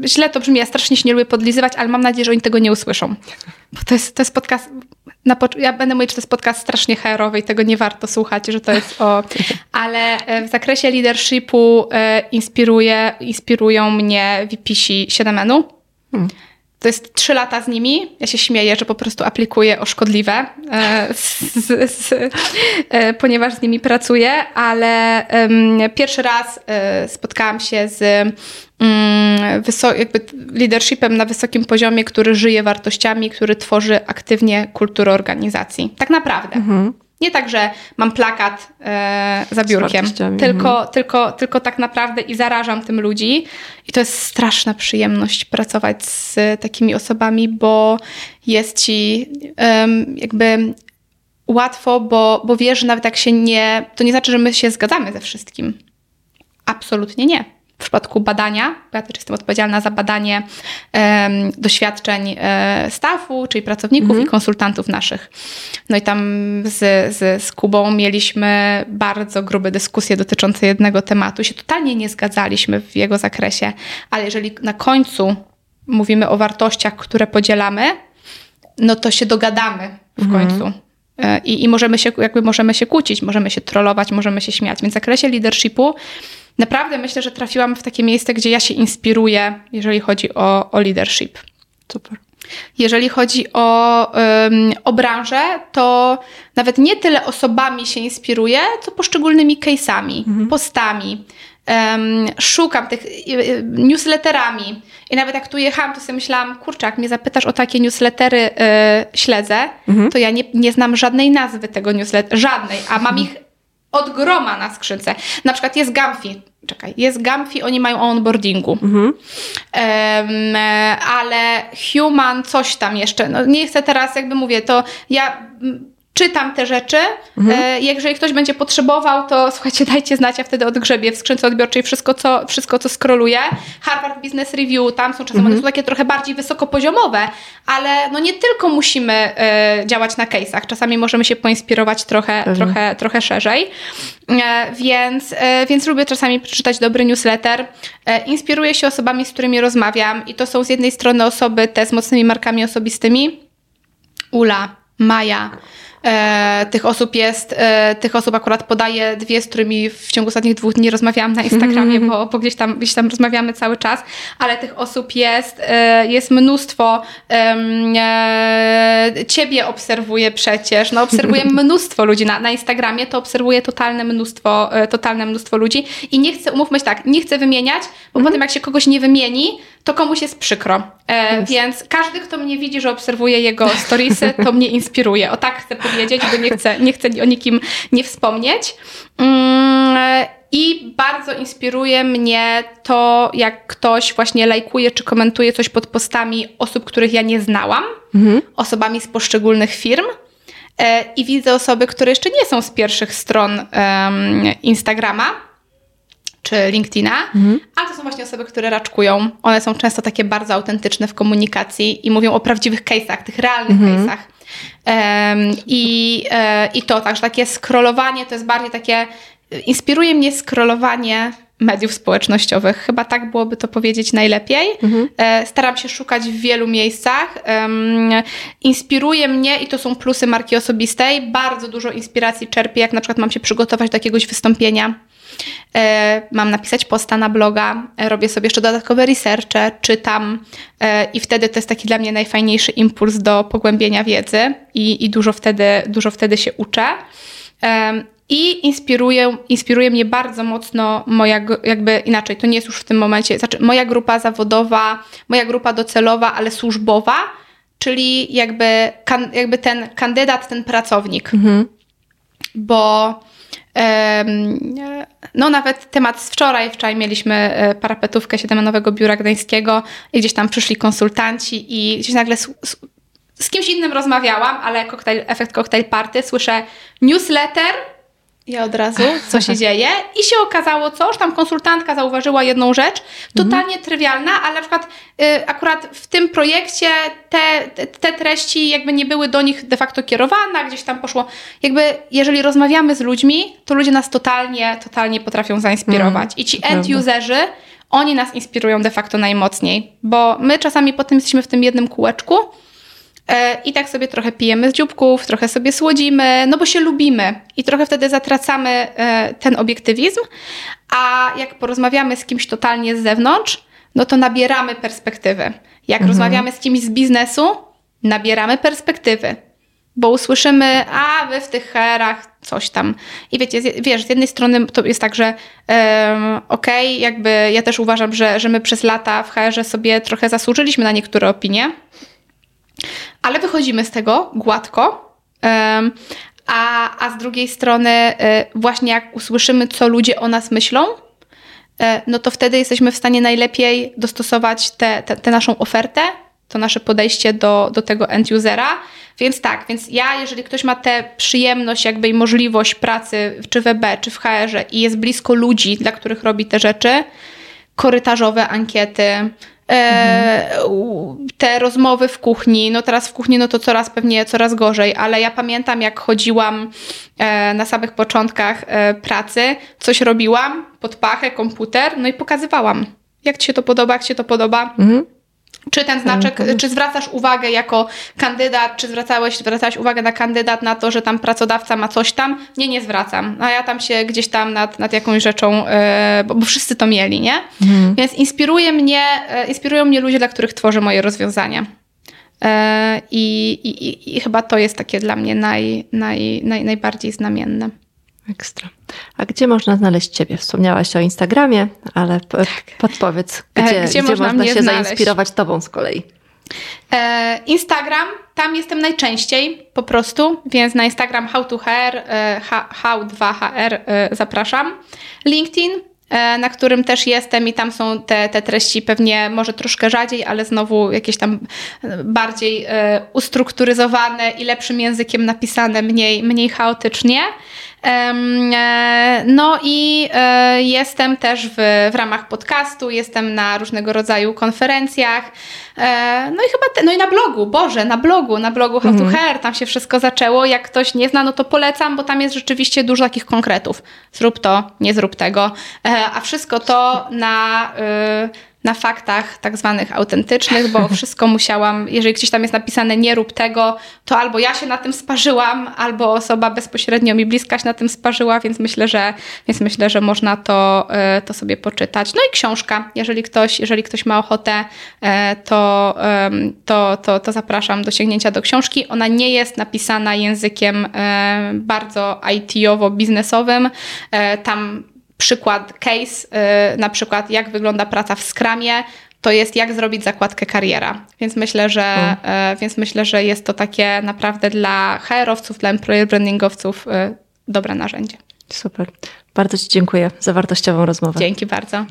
źle to brzmi, ja strasznie się nie lubię podlizywać, ale mam nadzieję, że oni tego nie usłyszą. Bo to jest, to jest podcast, na, ja będę mówić, że to jest podcast strasznie herowy i tego nie warto słuchać, że to jest o... Ale e, w zakresie leadershipu e, inspiruje, inspirują mnie VPC 7 Hmm. To jest trzy lata z nimi. Ja się śmieję, że po prostu aplikuję o szkodliwe, e, z, z, z, e, ponieważ z nimi pracuję, ale pierwszy raz e, spotkałam się z mm, jakby leadershipem na wysokim poziomie, który żyje wartościami, który tworzy aktywnie kulturę organizacji. Tak naprawdę. Mhm. Nie tak, że mam plakat e, za biurkiem, tylko, mhm. tylko, tylko tak naprawdę i zarażam tym ludzi. I to jest straszna przyjemność pracować z takimi osobami, bo jest ci um, jakby łatwo, bo, bo wiesz, że nawet jak się nie. To nie znaczy, że my się zgadzamy ze wszystkim. Absolutnie nie przypadku badania, bo ja też jestem odpowiedzialna za badanie um, doświadczeń e, staffu, czyli pracowników mhm. i konsultantów naszych. No i tam z, z, z Kubą mieliśmy bardzo grube dyskusje dotyczące jednego tematu. Się totalnie nie zgadzaliśmy w jego zakresie, ale jeżeli na końcu mówimy o wartościach, które podzielamy, no to się dogadamy w końcu. E, I, I możemy się, jakby możemy się kłócić, możemy się trollować, możemy się śmiać. Więc w zakresie leadershipu naprawdę myślę, że trafiłam w takie miejsce, gdzie ja się inspiruję, jeżeli chodzi o, o leadership. Super. Jeżeli chodzi o, um, o branżę, to nawet nie tyle osobami się inspiruję, co poszczególnymi case'ami, mhm. postami. Um, szukam tych y, newsletterami. I nawet jak tu jechałam, to sobie myślałam, kurczę, jak mnie zapytasz o takie newslettery y, śledzę, mhm. to ja nie, nie znam żadnej nazwy tego newslettera, żadnej, a mam ich od groma na skrzynce. Na przykład jest Gamfi, czekaj, jest Gamfi, oni mają o onboardingu. Mhm. Um, ale Human coś tam jeszcze, no nie chcę teraz, jakby mówię, to ja czytam te rzeczy. Mhm. E, jeżeli ktoś będzie potrzebował, to słuchajcie, dajcie znać, ja wtedy odgrzebię w skrzynce odbiorczej wszystko, co, wszystko, co skroluję. Harvard Business Review, tam są czasem mhm. one są takie trochę bardziej wysokopoziomowe, ale no nie tylko musimy e, działać na case'ach, czasami możemy się poinspirować trochę, trochę, trochę szerzej. E, więc, więc lubię czasami przeczytać dobry newsletter. Inspiruję się osobami, z którymi rozmawiam i to są z jednej strony osoby te z mocnymi markami osobistymi, Ula, Maja, E, tych osób jest, e, tych osób akurat podaję dwie, z którymi w ciągu ostatnich dwóch dni rozmawiałam na Instagramie, -hmm. bo, bo gdzieś, tam, gdzieś tam rozmawiamy cały czas, ale tych osób jest, e, jest mnóstwo. ciebie obserwuję przecież, no obserwuję mnóstwo ludzi na, na Instagramie, to obserwuję totalne mnóstwo, totalne mnóstwo ludzi i nie chcę, umówmy się tak, nie chcę wymieniać, bo -hmm. potem jak się kogoś nie wymieni, to komuś jest przykro. E, yes. Więc każdy, kto mnie widzi, że obserwuje jego storiesy, to mnie inspiruje. O tak chcę powiedzieć, bo nie chcę, nie chcę o nikim nie wspomnieć. Mm, I bardzo inspiruje mnie to, jak ktoś właśnie lajkuje czy komentuje coś pod postami osób, których ja nie znałam, mhm. osobami z poszczególnych firm. E, I widzę osoby, które jeszcze nie są z pierwszych stron Instagrama, czy LinkedIna, mhm. a to są właśnie osoby, które raczkują. One są często takie bardzo autentyczne w komunikacji i mówią o prawdziwych case'ach, tych realnych mhm. case'ach. I, e, I to, także takie scrollowanie to jest bardziej takie, inspiruje mnie scrollowanie mediów społecznościowych. Chyba tak byłoby to powiedzieć najlepiej. Mhm. E, staram się szukać w wielu miejscach. Inspiruje mnie i to są plusy marki osobistej. Bardzo dużo inspiracji czerpię, jak na przykład mam się przygotować do jakiegoś wystąpienia E, mam napisać posta na bloga, e, robię sobie jeszcze dodatkowe researche, czytam i wtedy to jest taki dla mnie najfajniejszy impuls do pogłębienia wiedzy i, i dużo, wtedy, dużo wtedy się uczę. I inspiruje, inspiruje mnie bardzo mocno moja, jakby inaczej, to nie jest już w tym momencie, znaczy moja grupa zawodowa, moja grupa docelowa, ale służbowa, czyli jakby, kan, jakby ten kandydat, ten pracownik. Mhm. Bo no nawet temat z wczoraj, wczoraj mieliśmy e, parapetówkę siedemnowego biura gdańskiego i gdzieś tam przyszli konsultanci i gdzieś nagle z, z, z kimś innym rozmawiałam, ale koktajl, efekt cocktail party, słyszę newsletter, ja od razu, co się dzieje. I się okazało coś, tam konsultantka zauważyła jedną rzecz, totalnie mhm. trywialna, ale na przykład y, akurat w tym projekcie te, te, te, treści jakby nie były do nich de facto kierowane, gdzieś tam poszło. Jakby jeżeli rozmawiamy z ludźmi, to ludzie nas totalnie, totalnie potrafią zainspirować. Mhm. I ci end-userzy, oni nas inspirują de facto najmocniej, bo my czasami potem jesteśmy w tym jednym kółeczku, I tak sobie trochę pijemy z dzióbków, trochę sobie słodzimy, no bo się lubimy i trochę wtedy zatracamy e, ten obiektywizm, a jak porozmawiamy z kimś totalnie z zewnątrz, no to nabieramy perspektywy. Jak mhm. rozmawiamy z kimś z biznesu, nabieramy perspektywy, bo usłyszymy, a wy w tych herach coś tam. I wiecie, wiesz, z jednej strony to jest tak, że um, okej, okay, jakby ja też uważam, że, że my przez lata w HR sobie trochę zasłużyliśmy na niektóre opinie, ale wychodzimy z tego gładko. A, a z drugiej strony, e, właśnie jak usłyszymy, co ludzie o nas myślą, e, no to wtedy jesteśmy w stanie najlepiej dostosować tę naszą ofertę, to nasze podejście do, do tego end-usera. Więc tak, więc ja, jeżeli ktoś ma tę przyjemność jakby i możliwość pracy czy w EB, czy w HR-ze i jest blisko ludzi, dla których robi te rzeczy, korytarzowe ankiety, E, te rozmowy w kuchni, no teraz w kuchni no to coraz pewnie coraz gorzej, ale ja pamiętam jak chodziłam e, na samych początkach e, pracy, coś robiłam, pod pachę, komputer, no i pokazywałam, jak ci się to podoba, jak ci się to podoba. Mhm. Czy ten znaczek, czy zwracasz uwagę jako kandydat, czy zwracałeś, zwracałaś uwagę na kandydat na to, że tam pracodawca ma coś tam? Nie, nie zwracam. A ja tam się gdzieś tam nad, nad jakąś rzeczą, yy, bo, bo, wszyscy to mieli, nie? Mhm. Więc inspiruje mnie, yy, inspirują mnie ludzie, dla których tworzę moje rozwiązania. Yy, I, i, I chyba to jest takie dla mnie naj, naj, naj, najbardziej znamienne. Ekstra. A gdzie można znaleźć Ciebie? Wspomniałaś o Instagramie, ale tak. podpowiedz, gdzie, gdzie, gdzie można, można się znaleźć? zainspirować Tobą z kolei? E, Instagram, tam jestem najczęściej po prostu, więc na Instagram how to hair, e, how2hr e, zapraszam. LinkedIn, e, na którym też jestem i tam są te, te treści pewnie może troszkę rzadziej, ale znowu jakieś tam bardziej e, ustrukturyzowane i lepszym językiem napisane, mniej, mniej chaotycznie. E, no i e, jestem też w, w ramach podcastu, jestem na różnego rodzaju konferencjach. E, no i chyba, te, no i na blogu, Boże, na blogu, na blogu How to mhm. Hair, tam się wszystko zaczęło. Jak ktoś nie zna, no to polecam, bo tam jest rzeczywiście dużo takich konkretów. Zrób to, nie zrób tego. A wszystko to na na faktach tak zwanych autentycznych, bo wszystko musiałam, jeżeli gdzieś tam jest napisane nie rób tego, to albo ja się na tym sparzyłam, albo osoba bezpośrednio mi bliska się na tym sparzyła, więc myślę, że, więc myślę, że można to, e, to sobie poczytać. No i książka, jeżeli ktoś, jeżeli ktoś ma ochotę, e, to, to, to, to zapraszam do sięgnięcia do książki. Ona nie jest napisana językiem e, bardzo IT-owo-biznesowym. Tam przykład, case, yy, na przykład jak wygląda praca w Scrumie, to jest jak zrobić zakładkę kariera. Więc myślę, że, yy, więc myślę, że jest to takie naprawdę dla HR-owców, dla employer brandingowców yy, dobre narzędzie. Super. Bardzo Ci dziękuję za wartościową rozmowę. Dzięki bardzo.